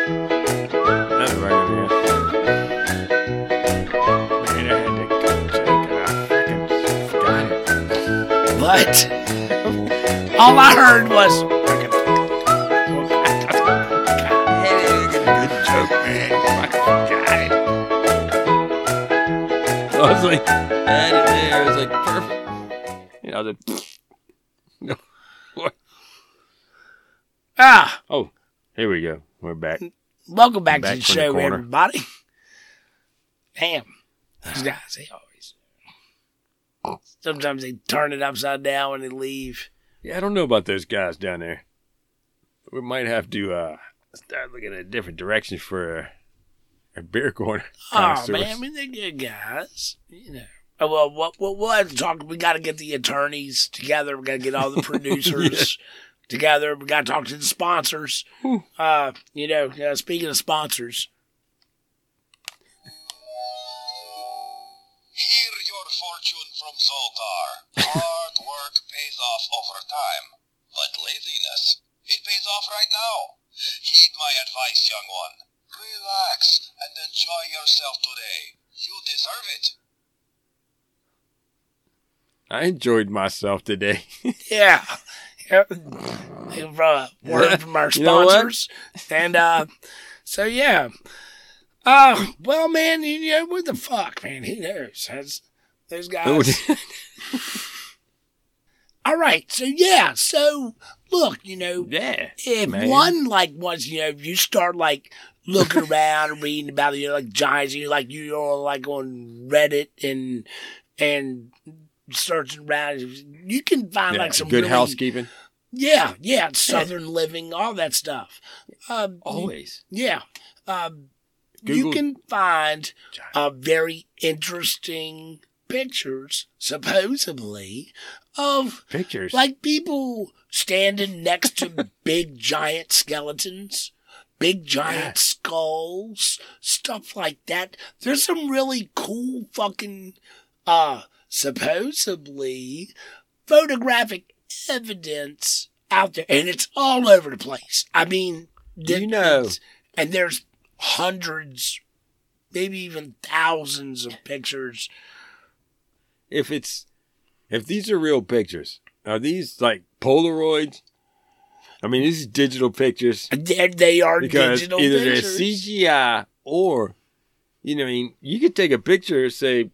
Another record here. Man, I had to go check it out. Frickin' forgot it. What? All I heard was. Good joke, man. Fucking forgot it. I was like, there. Was like perfect. You know the. Ah, Oh, here we go. We're back. welcome back, Back to the from the show, everybody. Damn, these guys, they always. Sometimes they turn it upside down when they leave. Yeah, I don't know about those guys down there. We might have to uh start looking at a different directions for a, a beer corner. Oh man, I mean they're good guys, you know. Oh, well, what, what, we'll have to talk. We got to get the attorneys together. We got to get all the producers together. We got to talk to the sponsors. Uh, you know, uh, speaking of sponsors, Hear your fortune from Zoltar. Hard work pays off over time, but laziness, it pays off right now. Heed my advice, young one. Relax and enjoy yourself today. You deserve it. I enjoyed myself today. yeah. Yep. From, uh, word from our You know sponsors, and uh, so yeah. Uh, well, man, you know what the fuck, man? Who knows? That's, those guys. All right, so yeah, so look, you know, yeah. if man. one like once you know if you start like looking around and reading about you know like giants you like you know like on reddit and and searching around you can find Yeah, like some good really, housekeeping. yeah yeah southern living all that stuff um, Always. yeah um, you can find uh, very interesting pictures supposedly of Pictures. like people standing next to big giant skeletons, big giant Yeah. skulls, stuff like that. There's some really cool fucking, uh, supposedly photographic evidence out there, and it's all over the place. I mean, You know- and there's hundreds, maybe even thousands of pictures. if it's if these are real pictures, are these like Polaroids? I mean, these are digital pictures They, they are because digital either pictures. they're CGI or you know, I mean, you could take a picture, say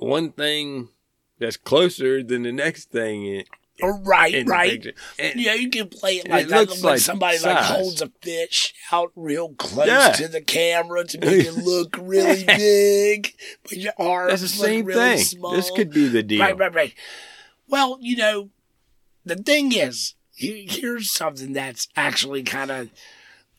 one thing that's closer than the next thing in, Oh, right, in right. And- Yeah, you can play it like it that. looks like somebody like holds a fish out real close Yeah. to the camera to make it look really big, but your arms That's the same really thing. small. This could be the deal. Right, right, right. Well, you know, the thing is, here's something that's actually kind of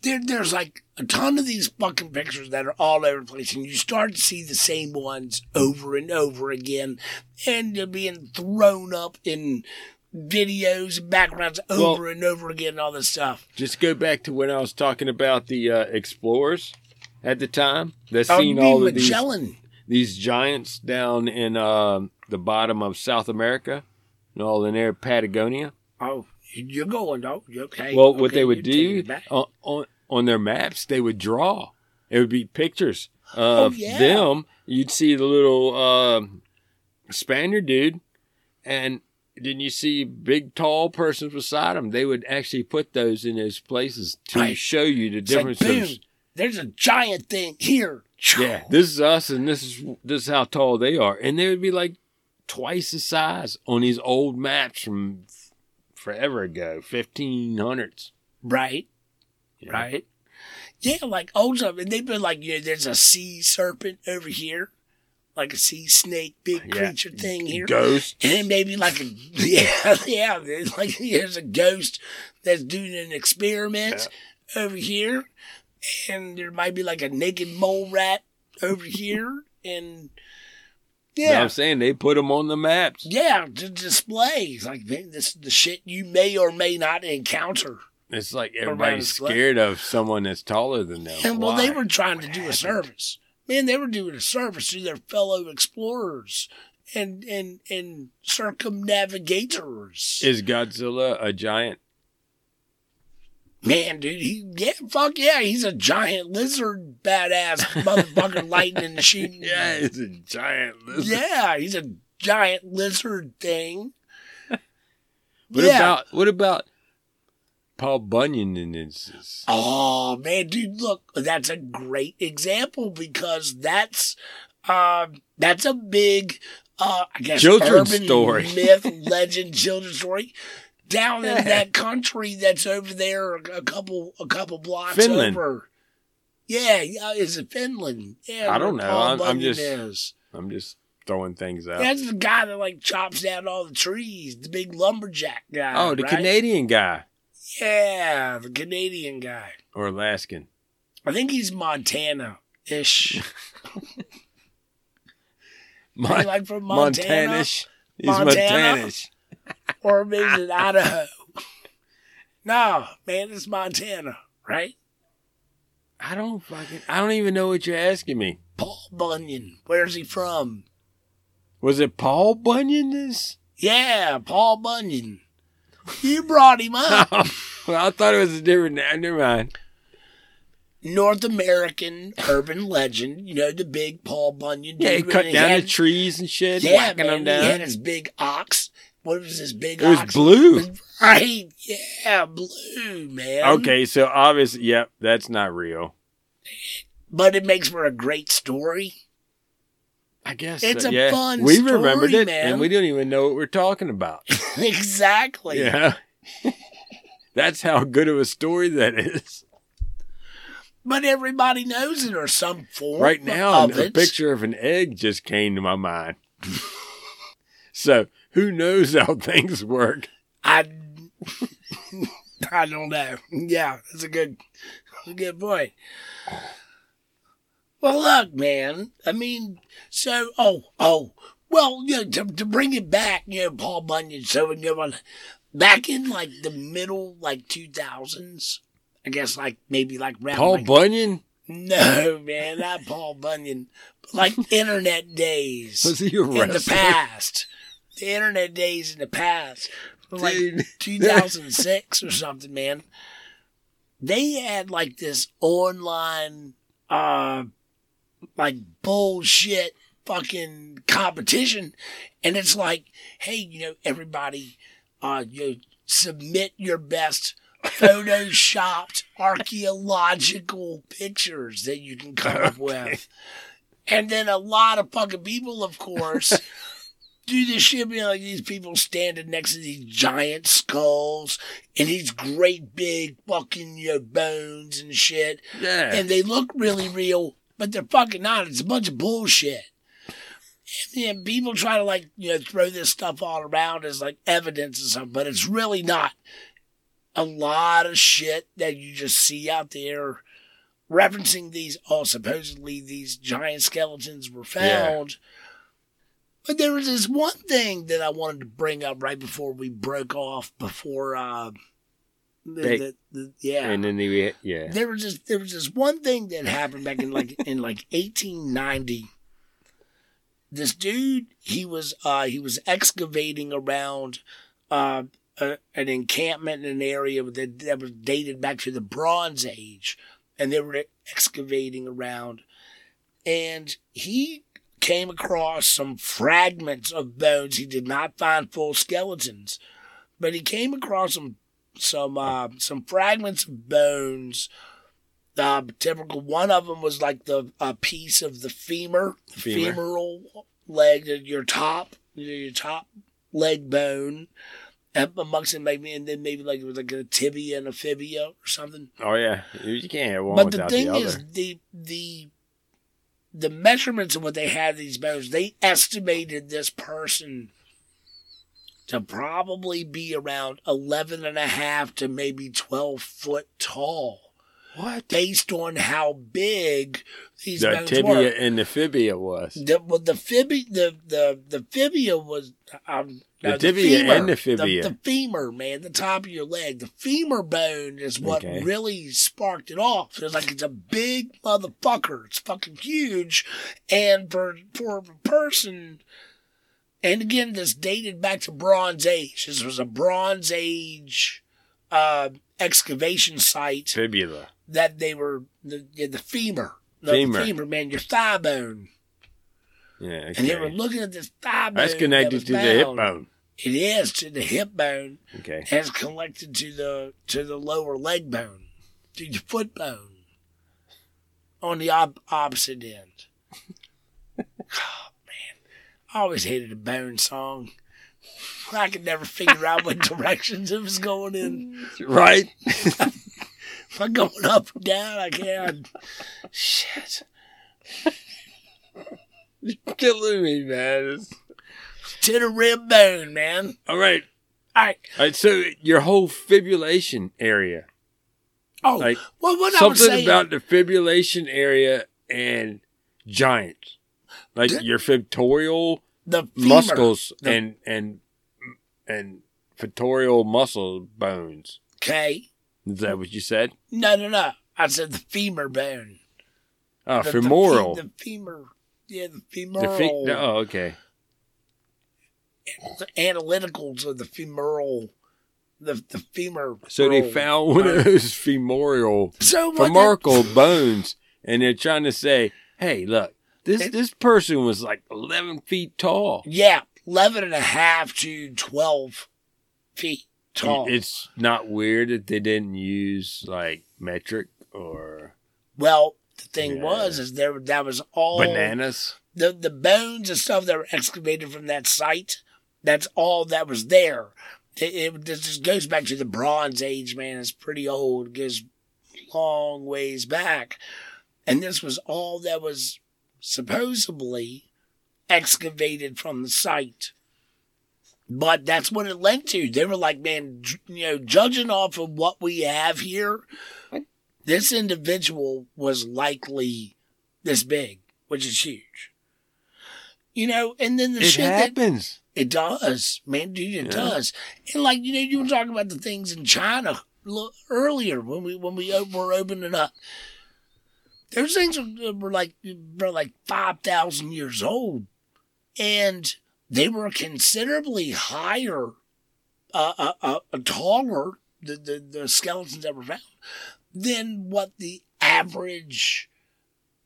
there. There's like a ton of these fucking pictures that are all over the place, and you start to see the same ones over and over again, and they're being thrown up in videos and backgrounds over and over again, and all this stuff. Just go back to when I was talking about the uh, explorers at the time. That Oh, seen all of these Magellan? these giants down in um the bottom of South America and all in there Patagonia. Oh, you're going, though. Okay. Well, what okay, they would do on, on on their maps, they would draw. It would be pictures of Oh, yeah. them, you'd see the little uh, Spaniard dude, and then you see big, tall persons beside them. They would actually put those in those places to Right. show you the like, difference. of, there's a giant thing here. yeah, this is us, and this is this is how tall they are, and they would be like twice the size on these old maps from forever ago, fifteen hundreds. Right. Right. Yeah, like old stuff. And they've been like, you know, there's a sea serpent over here, like a sea snake, big Yeah. creature thing here. Ghost. And then maybe like a, yeah, yeah, there's like there's a ghost that's doing an experiment over here. And there might be like a naked mole rat over here. And Yeah. I'm saying they put them on the maps. Yeah, to display. It's like this the shit you may or may not encounter. It's like everybody's scared of someone that's taller than them. And well, they were trying to do a service. Man, they were doing a service to their fellow explorers and and and circumnavigators. Is Godzilla a giant? Man, dude, he yeah, fuck yeah, he's a giant lizard, badass motherfucker, lightning and shooting. Yeah, he's a giant lizard. yeah, he's a giant lizard thing. What yeah. about what about Paul Bunyan and his? Oh man, dude, look, that's a great example because that's uh, that's a big uh, I guess Children's urban story. myth, legend, children's story. Down in that country that's over there, a couple a couple blocks Finland. over. Yeah, yeah, is it Finland? Yeah, I don't know. I'm- I'm just- is. I'm just throwing things out. That's the guy that like chops down all the trees, the big lumberjack guy. oh, the right? Canadian guy Yeah, the Canadian guy. or Alaskan? I think he's Montana ish. Mon- like from Montana, Montanish. He's Montana? Montanish. or maybe it's in Idaho. No, man, it's Montana, right? I don't fucking. I don't even know what you're asking me. Paul Bunyan. Where's he from? Was it Paul Bunyan? This? Yeah, Paul Bunyan. You brought him up. well, oh, I thought it was a different. Never mind. North American urban legend. You know the big Paul Bunyan. Yeah, he cut and down had- the trees and shit, Yeah, whacking man, them he had his big ox. What was his big It was ox? blue. Right? Yeah, blue, man. Okay, so obviously, yep, that's not real. But it makes for a great story. I guess It's so, a yeah. fun We remembered it, man. and we don't even know what we're talking about. exactly. yeah, that's how good of a story that is. But everybody knows it or some form Right now, of a picture of an egg just came to my mind. so who knows how things work? I I don't know. Yeah, that's a good a good point. Well, look, man. I mean, so oh oh. Well, you know, to, to bring it back, you know, Paul Bunyan. So you know, back in like the middle, like two thousands, I guess, like maybe like around Paul like, Bunyan No, man, not Paul Bunyan. Like internet days was he a in the past. The internet days in the past. Like Dude. 2006 or something, man. They had like this online, uh, like bullshit fucking competition. And it's like, hey, you know, everybody, uh, you know, submit your best photoshopped archaeological pictures that you can come up with. And then a lot of fucking people, of course, do this shit, you know, like these people standing next to these giant skulls and these great big fucking, you know, bones and shit. Yeah. And they look really real, but they're fucking not. It's a bunch of bullshit. And people try to like, you know, throw this stuff all around as like evidence or something, but it's really not. A lot of shit that you just see out there referencing these, oh, supposedly these giant skeletons were found. But there was this one thing that I wanted to bring up right before we broke off, before, uh, the, They- the, the, yeah. And then they, yeah. there was just there was this one thing that happened back in like in like 1890 this dude he was uh he was excavating around uh a, an encampment in an area that, that was dated back to the bronze age. And they were excavating around. And he came across some fragments of bones. He did not find full skeletons, but he came across some some uh, some fragments of bones. Uh, typical one of them was like the a piece of the femur, Femur. femoral leg, your top, your top leg bone. Up amongst it, maybe, and then maybe like it was like a tibia and a fibia or something. Oh yeah, you can't have one But the thing the is, the the the measurements of what they had these bones, they estimated this person to probably be around 11 and a half to maybe 12 foot tall what? based on how big these The bones tibia were. and the fibia was. The, well, the fibia, the, the, the fibia was, um, The no, tibia femur, and the fibia. The, femur, man, the top of your leg. The femur bone is what Okay. really sparked it off. It's like it's a big motherfucker. It's fucking huge. And for, for a person, and again, this dated back to Bronze Age. This was a Bronze Age, uh, excavation site Fibula. That they were, the, the femur. The Femur. femur, man, your thigh bone. Yeah, And they were looking at this thigh bone. That's connected was to the hip bone. It is to the hip bone, Okay. and it's connected to the to the lower leg bone, to your foot bone, on the op- opposite end. oh man, I always hated a bone song. I could never figure out what directions it was going in. Right? If I'm going up or down, I can't. Shit. Killing me, man. To the rib bone, man. All right. All right. All right. So your whole fibrillation area, Oh, Like, well, what something saying. about the fibrillation area and giants, like The- your pictorial the femur. muscles The- and and and pictorial muscle bones. Okay. Is that what you said? No, no, no. I said the femur bone. Oh, The- the femoral. fe- The, femur. Yeah, the The femoral. fe- oh, okay. the analyticals of the femoral. The, the femur. So they found one of those femoral So femoral bones, and they're trying to say, "Hey, look, this It- this person was like eleven feet tall. yeah, 11 and a half to 12 feet tall. It's not weird that they didn't use like metric or well, the thing Yeah. was, is there that was all. bananas. the the bones and stuff that were excavated from that site. That's all that was there. It, it this just goes back to the Bronze Age, man. It's pretty old. It goes long ways back, and this was all that was supposedly excavated from the site. But that's what it led to. They were like, man, you know, judging off of what we have here, this individual was likely this big, which is huge. You know, and then the It shit that happens. it does, man, dude, it Yeah. does. And like you know, you were talking about the things in China earlier when we when we were opening up. Those things were, were like were like five thousand years old, and they were considerably higher, uh, uh, uh, taller the, the the skeletons that were found than what the average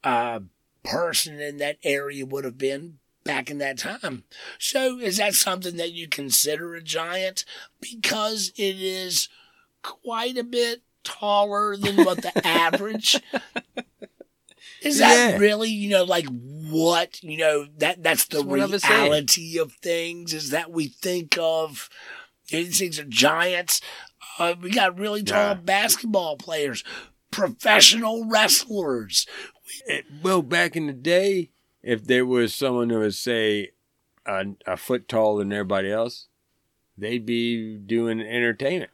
uh, person in that area would have been back in that time. So is that something that you consider a giant because it is quite a bit taller than what the average? Is that Yeah. really, you know, like what, you know, that that's the That's what I was saying. reality of things is that we think of these things are giants. Uh, we got really tall Yeah. basketball players, professional wrestlers. It- well, back in the day, if there was someone who was say a, a foot taller than everybody else, they'd be doing entertainment.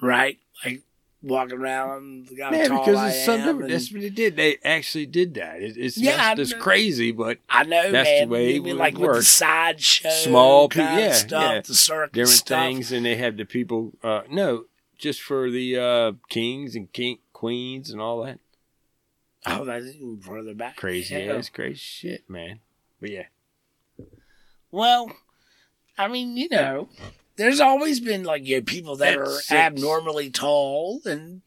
right? Like walking around, Yeah, because I it's something different. and- That's what they did. They actually did that. It, it's Yeah, it's know. crazy, but I know, that's the way it mean would like with the work. sideshow, Small pe- kind of yeah, stuff, yeah. the circus different stuff. things, and they have the people. Uh, no, just for the uh, kings and king queens and all that. Oh, that's even further back. Crazy Yeah. ass, crazy shit, man. But yeah, Well, I mean, you know, there's always been like you know, people that At are six. abnormally tall, and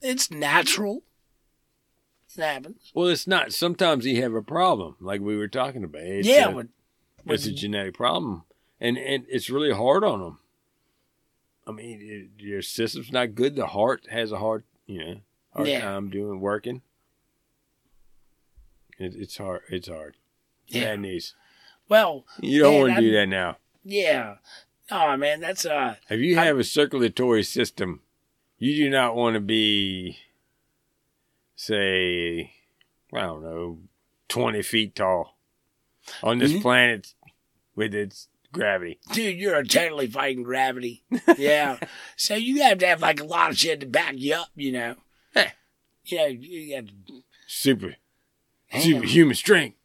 it's natural. It happens. Well, it's not. Sometimes you have a problem, like we were talking about. It's yeah, a, but it's a genetic problem, and and it's really hard on them. I mean, it, your system's not good. The heart has a hard, you know, hard Yeah. time doing working. It, it's hard. It's hard. Yeah. Bad news. well, You don't want to do that now. Yeah. Oh man, that's uh If you have a circulatory system, you do not want to be, say, I don't know, 20 feet tall on this Mhm. planet with its gravity. dude, you're totally fighting gravity. Yeah. so you have to have like a lot of shit to back you up, you know. Hey. You know, you got Super, Damn. superhuman strength.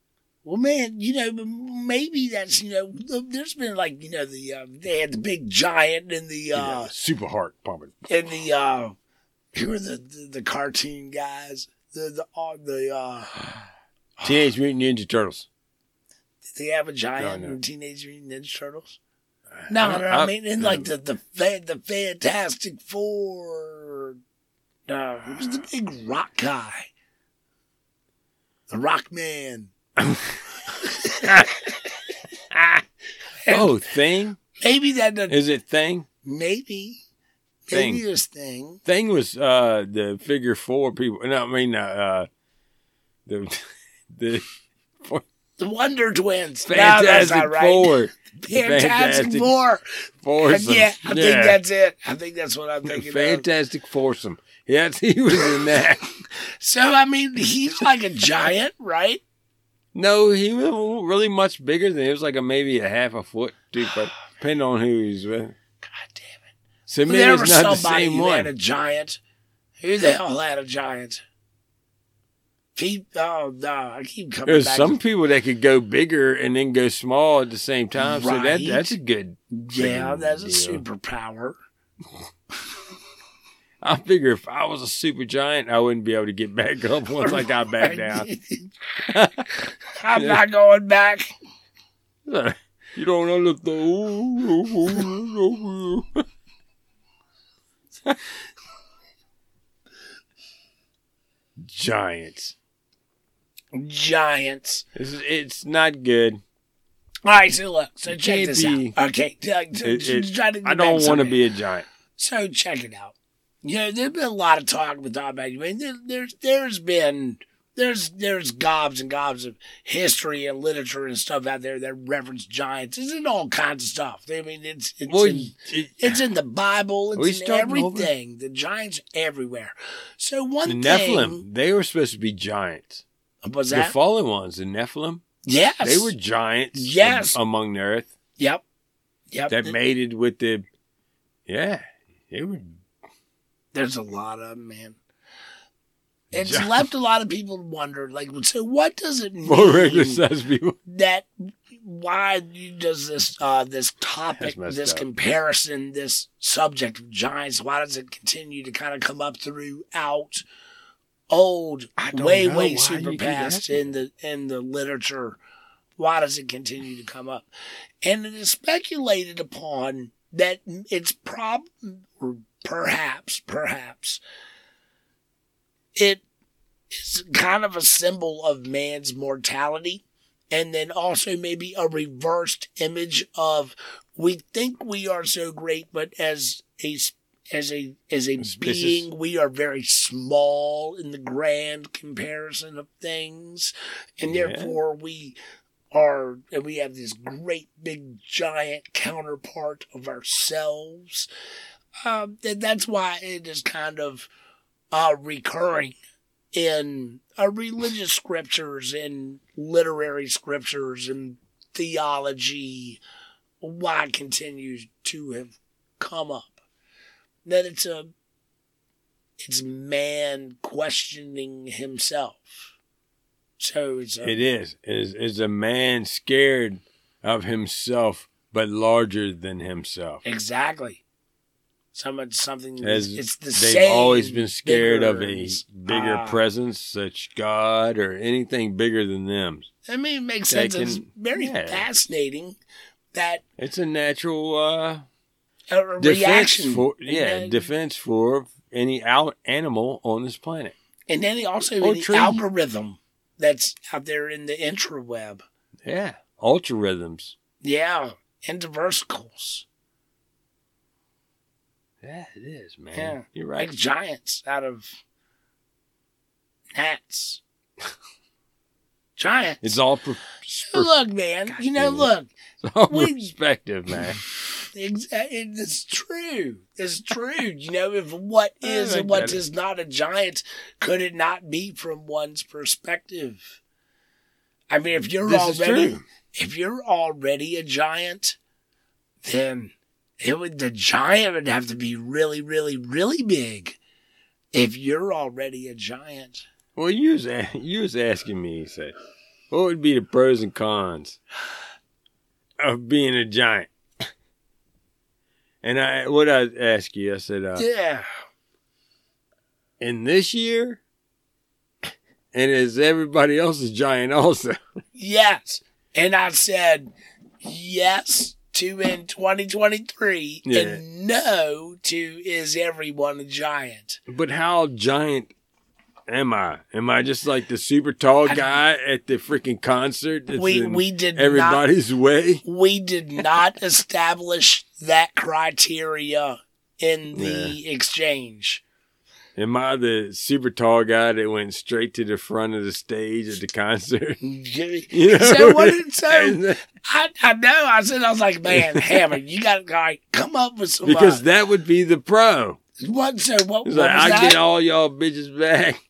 Well, man, you know, maybe that's you know, there's been like you know the uh, they had the big giant and the uh yeah, super heart pumping. and the uh who are the the, the cartoon guys the the uh, the uh Teenage Mutant Ninja Turtles. did they have a giant No, no. Teenage Mutant Ninja Turtles? No, no, no, I, I- mean in like the the the Fantastic Four. No, it was the big rock guy, the Rock Man. Oh, Thing? Maybe that doesn't Is it Thing? Maybe. Thing. Maybe thing. Thing was uh the figure four people. No, I mean uh, uh the the The Wonder Twins. No, that's Fantastic not right. Four. Fantastic, Fantastic Four. Foursome. Yeah, I think that's it. I think that's what I'm thinking of. Fantastic foursome. Yes, he was in that. So, I mean, he's like a giant, right? No, he was really much bigger than he was like a maybe a half a foot, two, but depending on who he's with. God damn it. So maybe there was not the same who had a giant. Who the hell had a giant? Keep, oh, no, I keep coming There's some people that could go bigger and then go small at the same time. So that Right. that's a good. yeah, that's a deal. superpower. I figure if I was a super giant, I wouldn't be able to get back up once I got back down. I'm not going back. You don't understand. Giants. Giants. It's, it's not good. All right, so look, so check this be- out. Okay, so- so It- it- try to get I don't want to be a giant. So check it out. Know, there's been a lot of talk with Tom Brady. I mean, there, there's there's been there's there's gobs and gobs of history and literature and stuff out there that reference giants. It's in all kinds of stuff. I mean, it's it's Well, in, it- it's in the Bible. It's in starting over? everything. The giants everywhere. So the one thing Nephilim, they were supposed to be giants. was The fallen ones, the Nephilim, yes they were giants Yes. am- among the earth yep yep. that mated with the. Yeah, they were. There's a lot of 'em, man. It's Gi- left a lot of people wonder, like, so what does it mean? More regular sized people. that why does this uh this topic this up. comparison this subject of giants why does it continue to kind of come up throughout old way way super past in the in the literature why does it continue to come up and it is speculated upon that it's prob or perhaps perhaps. It is kind of a symbol of man's mortality and then also maybe a reversed image of we think we are so great but as a as a as a being we are very small in the grand comparison of things. And Yeah. therefore we are and we have this great big giant counterpart of ourselves um, and that's why it is kind of uh, recurring in uh, religious scriptures in literary scriptures and theology why it continues to have come up that it's a it's man questioning himself so it's a, It is. It is. It's a man scared of himself, but larger than himself. exactly Some, something As it's the they've same always been scared of a bigger Ah. presence, such God or anything bigger than them. I mean, it makes sense. It's very yeah. fascinating that It's a natural uh, a reaction. for yeah And, uh, defense for any out animal on this planet. And then also Or the tree. algorithm that's out there in the intraweb. Yeah. Ultra rhythms. Yeah, interversicles. Yeah, it is, man. Yeah, You're right. Like giants out of gnats. giants. It's all per- per- look, man. you know, look. it's all we- perspective, man. It's true. It's true. You know, if what is and what is not a giant, could it not be from one's perspective? I mean, if you're This already if you're already a giant, then it would the giant would have to be really, really, really big. If you're already a giant, Well, you was, you was asking me, said, what would be the pros and cons of being a giant? And I, what I asked you, I said, uh, yeah, in this year, and is everybody else a giant also? yes. And I said yes to in 2023, Yeah. and no to is everyone a giant? But how giant am I? Am I just like the super tall guy at the freaking concert? That's We in we did not everybody's way. we did not establish that criteria in the exchange. Am I the super tall guy that went straight to the front of the stage at the concert? You know? So what? It, so I, I know. I said I was like, man, Hammer, you got to like come up with some. because uh, that would be the pro. what? So what? What like was I that? get all y'all bitches back.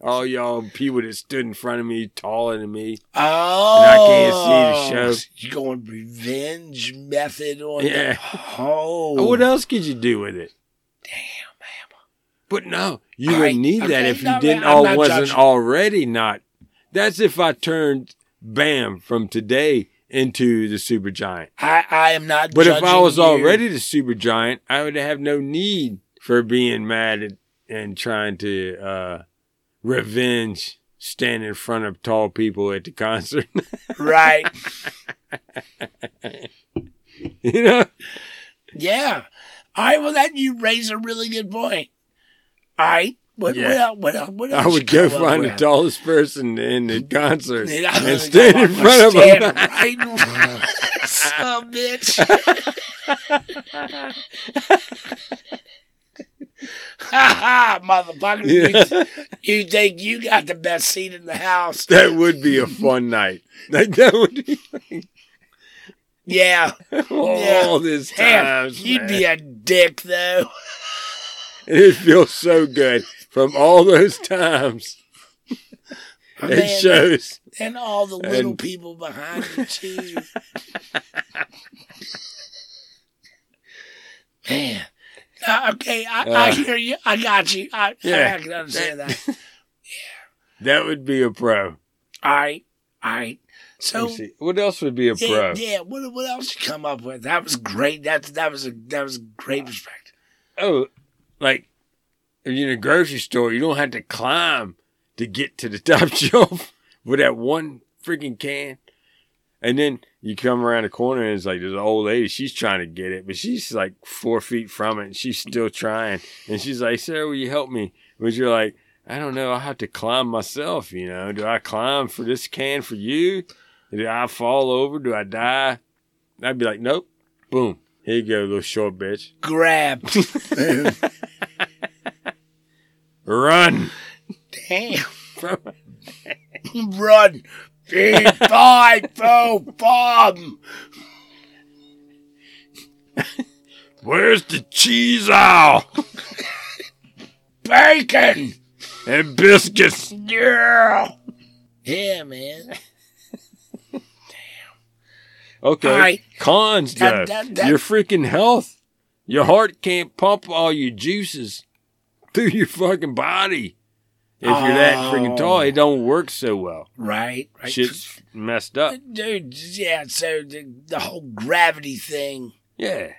All y'all people that stood in front of me taller than me. oh, and I can't see the show. You going revenge method on? Yeah. The, oh, What else could you do with it? Damn. But no, you All wouldn't right, need that okay, if you didn't I'm wasn't judging. already not. That's if I turned bam from today into the super giant. I I am not. But if I was you. already the super giant, I would have no need for being mad at, and trying to uh, revenge stand in front of tall people at the concert. right, you know? yeah. All right. Well, that you raise a really good point. All right. What, Yeah. what else? What else? What I would go find the tallest person in the concert And and was stand in front of stand them. Right in front. Some bitch. ha ha, motherfucker. Yeah. You, you think you got the best seat in the house? That would be a fun night. Like that would be Yeah. all Yeah. this Damn, time. you'd be a dick, though. It feels so good from all those times. It Man, shows. And all the little And- people behind you, too. Man. Uh, okay, I, I Uh, hear you. I got you. I, Yeah. I can understand that. Yeah. That would be a pro. All right. All right. So. What else would be a yeah, pro? yeah. What, what else you come up with? That was great. That, that was a that was a great perspective. Oh, like if you're in a grocery store, you don't have to climb to get to the top shelf with that one freaking can. And then you come around the corner and it's like there's an old lady. She's trying to get it, but she's like four feet from it and she's still trying. And she's like, Sarah, will you help me? But you're like, I don't know. I have to climb myself, you know. Do I climb for this can for you? Do I fall over? Do I die? I'd be like, nope. Boom. Here you go, little short bitch. Grab. Run. Damn. Run. Big five, boom, bomb. Where's the cheese owl Bacon. and biscuits? Yeah. Yeah, man. Okay. Right. Cons. That- that- that- your freaking health. Your heart can't pump all your juices through your fucking body. If you're that freaking tall, it don't work so well. Right. right. Shit's messed up. Dude, yeah, so the, the whole gravity thing Yeah.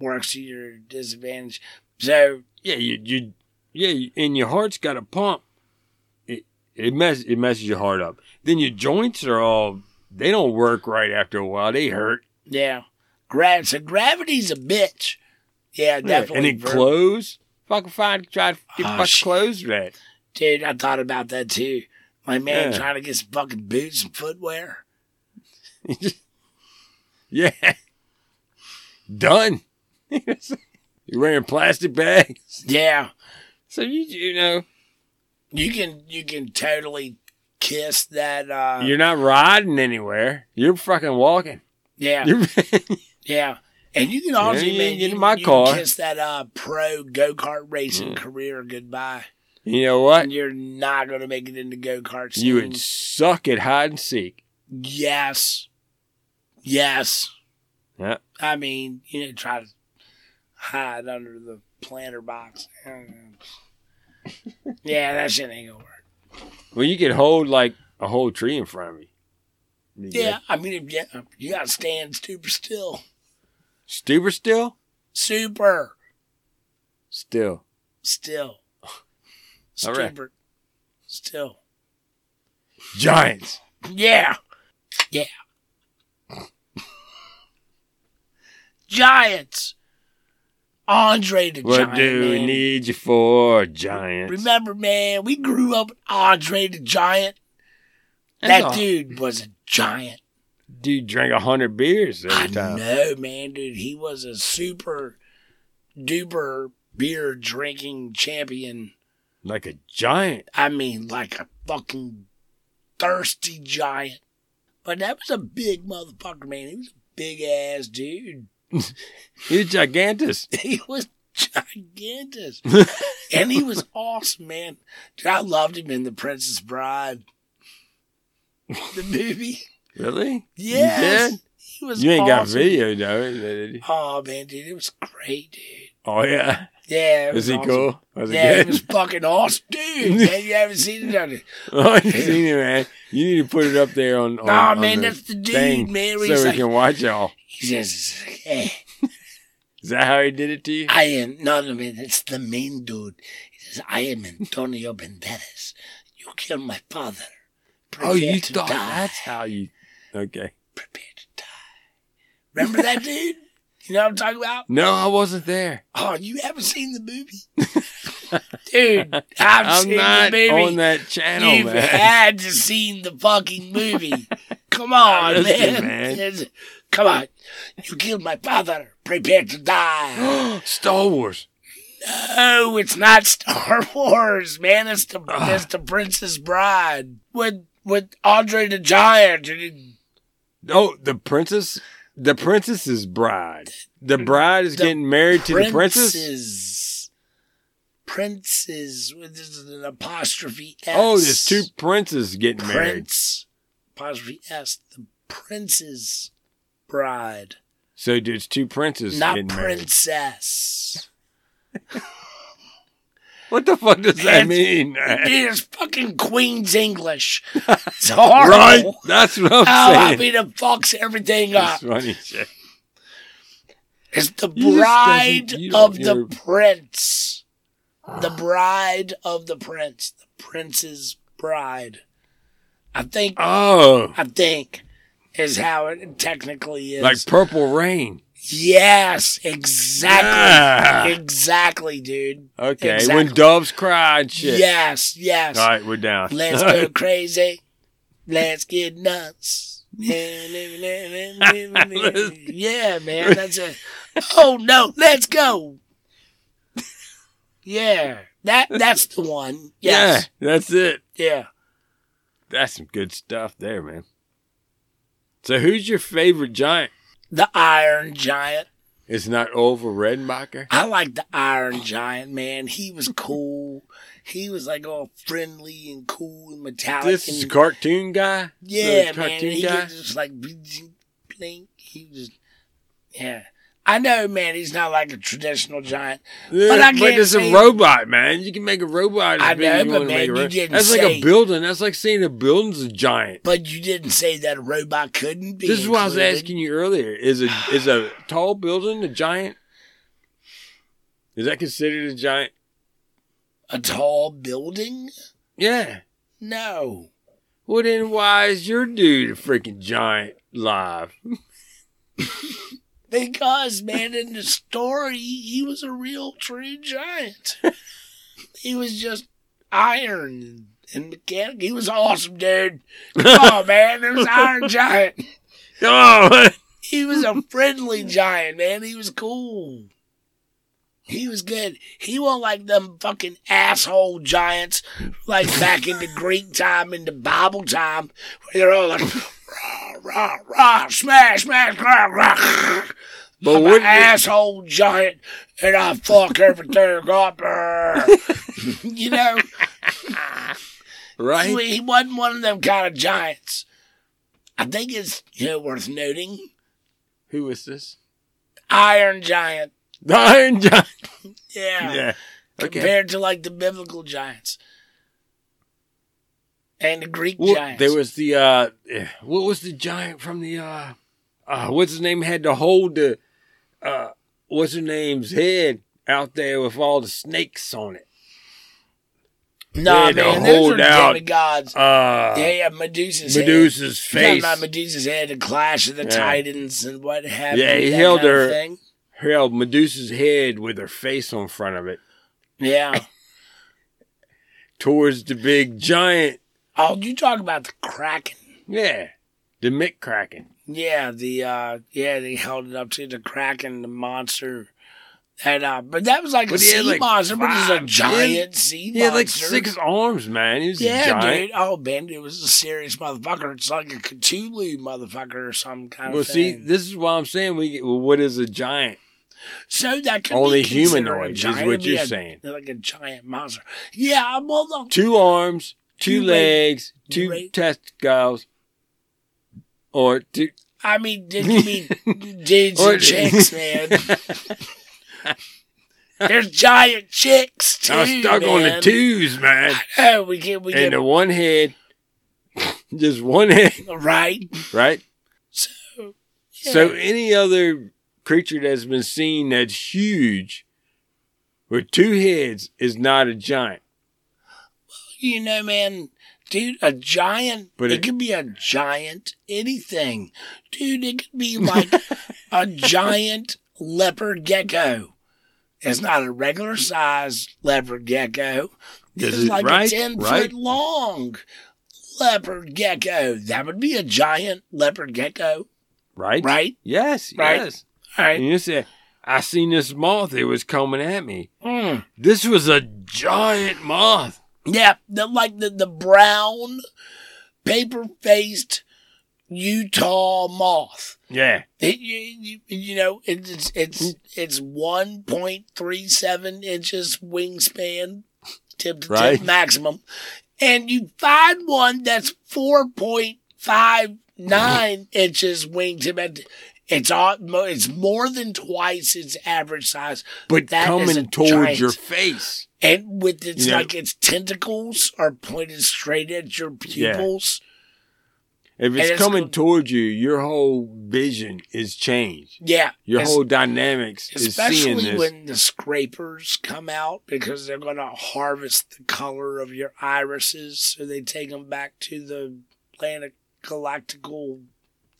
works to your disadvantage. So, Yeah, you you yeah, and your heart's got a pump. It it mess it messes your heart up. Then your joints are all they don't work right after a while. They hurt. yeah. Gra- so gravity's a bitch. Yeah, Yeah, definitely. And it Ver- clothes. Fucking find try to get Oh, fucking shit. clothes for. Dude, I thought about that too. My man Yeah. trying to get some fucking boots and footwear. yeah. Done. You're wearing plastic bags. Yeah. So you you know You can you can totally kiss that uh you're not riding anywhere. You're fucking walking. yeah. You're Yeah. And you can also you man, you, in my you car. can kiss that uh pro go kart racing Yeah. career goodbye. you know what? And you're not gonna make it into go karts. You would suck at hide and seek. Yes. Yes. Yeah. I mean, you know, try to hide under the planter box. yeah, that shit ain't gonna work. Well, you could hold like a whole tree in front of you. Be good. Yeah, I mean, if you, you gotta stand super still. Stuber still? Super Still. still. All right. Super still. Giants. Yeah. Yeah. Giants. Andre the What Giant. do we man. need you for, Giant? Remember, man, we grew up with Andre the Giant. That's that all. dude was a giant. Dude drank a hundred beers every I time. No, man, dude. He was a super duper beer drinking champion. Like a giant. I mean, like a fucking thirsty giant. But that was a big motherfucker, man. He was a big ass dude. He's gigantus. He was gigantic. and he was awesome, man. I loved him in The Princess Bride. The movie. really? Yes. You He was? You ain't got video though. Oh man, dude, it was great, dude. Oh yeah. Yeah, it Is was he awesome. cool? Was it Yeah, good? it was fucking awesome, dude. man, you haven't seen it, have you? oh, you seen it, man. You need to put it up there on. on Nah, on man, the that's the dude, thing man, So we like- can watch y'all. He says, eh, Is that how he did it to you? "I am not a man. It's the main dude." He says, "I am Antonio Banderas. You killed my father. oh, you Prepare to thought die. that's how you? Okay. Prepare to die." Remember that dude? You know what I'm talking about? No, I wasn't there. Oh, you haven't seen the movie, dude? I've I'm seen not the movie. on that channel, You've man. had to see the fucking movie. Come on, man. man. Come on. You killed my father. Prepare to die. Star Wars. no, it's not Star Wars, man. It's the it's the Princess Bride with with Andre the Giant. Oh, the princess. The princess's bride. The hmm. bride is The getting married to the princess. Princes. Princes. This is an apostrophe S. Oh, there's two princes getting married. Prince. Apostrophe S. The Prince's Bride. So there's two princes not getting married. princess. What the fuck does that It's- mean? It's fucking Queen's English. It's horrible. right? That's what I'm I saying. mean, it fucks everything up. That's funny shit. It's the You bride of the prince. The bride of the prince. The prince's bride. I think, Oh, I think, is how it technically is. like Purple Rain. Yes, exactly. Ah. Exactly, dude. Okay, Exactly. when doves cry and shit. Yes, yes. All right, we're down. Let's go crazy. Let's get nuts. yeah, man, that's it. Oh no, let's go. Yeah, that that's the one. Yes. Yeah, that's it. Yeah. That's some good stuff there, man. So, who's your favorite giant? The Iron Giant. It's not Orville Redenbacher. I like the Iron Giant, man. He was cool. He was like all friendly and cool and metallic. This is a cartoon guy. yeah, The man. cartoon He guy. was just like blink. He was, yeah. I know, man. He's not like a traditional giant. Yeah, But I but it's say- a robot, man. You can make a robot. I know, but man, you didn't That's like a building. That's like saying a building's a giant. But you didn't say that a robot couldn't be. This is what I was asking you earlier. Is a is a tall building a giant? Is that considered a giant? A tall building? Yeah. No. Well, then why is your dude a freaking giant live? Because, man, in the story, he was a real true giant. he was just iron and mechanic. He was awesome, dude. Come on, man. There was Iron Giant. Oh, He was a friendly giant, man. He was cool. He was good. He wasn't like them fucking asshole giants like back in the Greek time, in the Bible time, where they're all like, rah, rah, smash, smash, rah, rah. But I'm an it- asshole giant and I fuck everything up. Uh. you know, right? he, he wasn't one of them kind of giants. I think it's you know worth noting. Who is this? Iron Giant. The Iron Giant. Yeah. Yeah. Okay. Compared to like the biblical giants. And the Greek Well, giants. there was the uh, what was the giant from the uh, uh, what's his name had to hold the uh, what's her name's head out there with all the snakes on it. Nah, man, those hold are out, demigods. Uh, yeah, yeah, Medusa's. Medusa's talking face. about Medusa's head, the Clash of the Yeah. Titans, and what have Yeah, he held her- Thing. held Medusa's head with her face on front of it Yeah. towards the big giant. Oh, you talk about the Kraken? Yeah, the Mick Kraken. Yeah, the uh, yeah, they held it up to the Kraken, the monster. And uh, but that was like But a sea like, monster, but it's a five- giant sea He had like six arms, man. He was a Yeah, giant. dude. Oh, man, it was a serious motherfucker. It's like a Cthulhu motherfucker or some kind of Well, of see, this is why I'm saying we. Well, what is a giant? so that could only be humanoid a is what you're a- saying. Like a giant monster. Yeah, well, Two arms, two, legs, two testicles, or two. I mean, did you mean dudes Or- and chicks, man? There's giant chicks too. I'm stuck on the twos, man. Oh, we get we And get the one head, just one head, right. right? So, So any other creature that's been seen that's huge with two heads is not a giant. You know, man, dude, a giant. But it, it- could be a giant anything, dude. It could be like a giant leopard gecko. It's not a regular size leopard gecko. This Is like right? a ten Right? foot long leopard gecko. That would be a giant leopard gecko, Right? right? Yes, Right. yes. All right. And you said, I seen this moth, it was coming at me. Mm. This was a giant moth. Yeah, the, like the, the brown, paper faced Utah moth. Yeah. It, you, you, you know, it's it's it's three seven inches wingspan, tip to Right. tip maximum, and you find one that's four point five nine inches wingtip. It's all, it's more than twice its average size, But that coming towards giant. your face. And with its Yeah. like its tentacles are pointed straight at your pupils. Yeah. If it's, it's coming towards you, your whole vision is changed. Yeah, Your whole dynamics is seeing especially when the scrapers come out because they're going to harvest the color of your irises, so they take them back to the planet galactical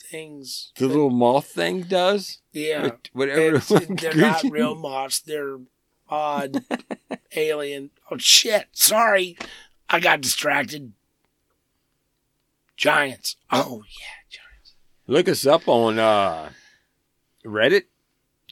things. the little moth thing does. yeah, Whatever. It's- they're not real moths. They're odd alien. Oh shit! Sorry, I got distracted. Giants. Oh yeah, giants. Look us up on uh, Reddit.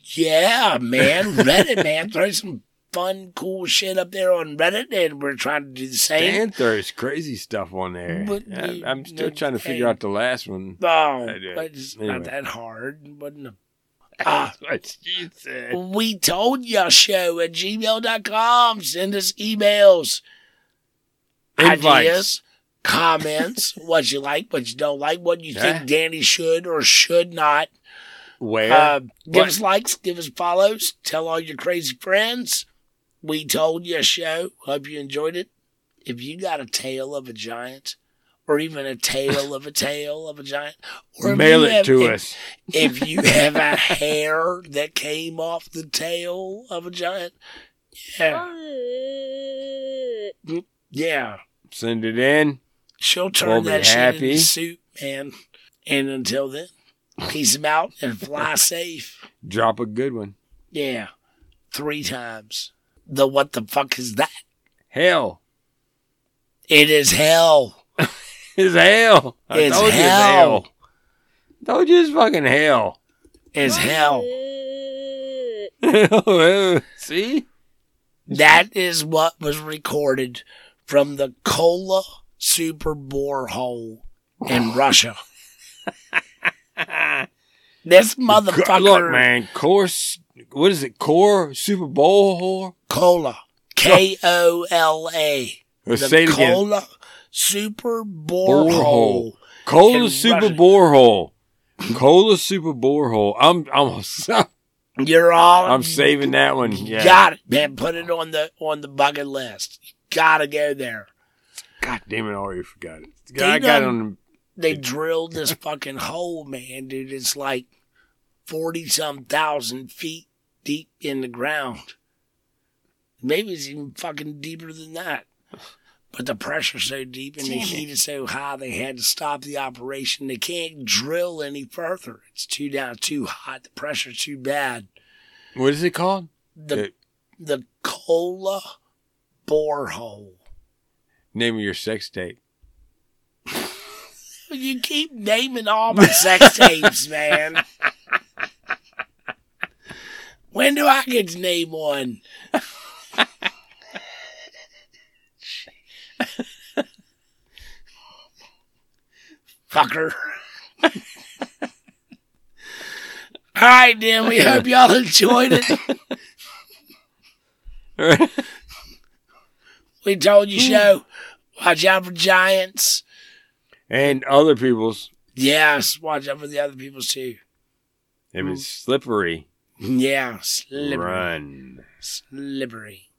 Yeah, man. Reddit, man. Throw some fun, cool shit up there on Reddit, and we're trying to do the same. Dan throws crazy stuff on there. But I- I'm still trying to figure out the last one. Oh, but it's Anyway. not that hard. It wasn't a- Ah, What you said. we told you show at gmail.com. Send us emails, Invites. ideas, comments, what you like, what you don't like, what you Yeah. think Danny should or should not. Where? Uh, give What? us likes, give us follows, tell all your crazy friends. We told you show. Hope you enjoyed it. If you got a tail of a giant, or even a tail of a tail of a giant, or Mail it have- to if- us. If you have a hair that came off the tail of a giant, yeah, mm, yeah, Send it in. she'll turn We'll be that shit happy. into soup, man. And until then, peace 'em out and fly safe. Drop a good one. Yeah, three times. The what the fuck is that? Hell. It is hell. It's hell. I It's told you hell. it's hell. Told you it's fucking hell. It's hell. See? That is what was recorded from the Kola super borehole in Russia. This motherfucker, Look, man, course. What is it? Core Super Bowl whore? Kola, K O L A, the say it again. Kola super Borehole. borehole. Kola Super Russia. Borehole. Kola Super Borehole. I'm I'm You're all. I'm saving that one. Yeah. Got it, man. Put it on the on the bucket list. You gotta go there. God damn it! I already forgot it. They I got done- on. They drilled this fucking hole, man, dude. It's like forty some thousand feet deep in the ground. Maybe it's even fucking deeper than that. But the pressure's so deep and the heat is so high, they had to stop the operation. They can't drill any further. It's too down, too hot. The pressure's too bad. What is it called? The Uh, the Kola borehole. name of your sex tape. You keep naming all my sex tapes, man. When do I get to name one? Fucker. all right, then. We hope y'all enjoyed it. We told you so. Watch out for giants. and other people's. Yes, watch out for the other people's too. If it's mm. slippery, Yeah, slippery. run. Slippery.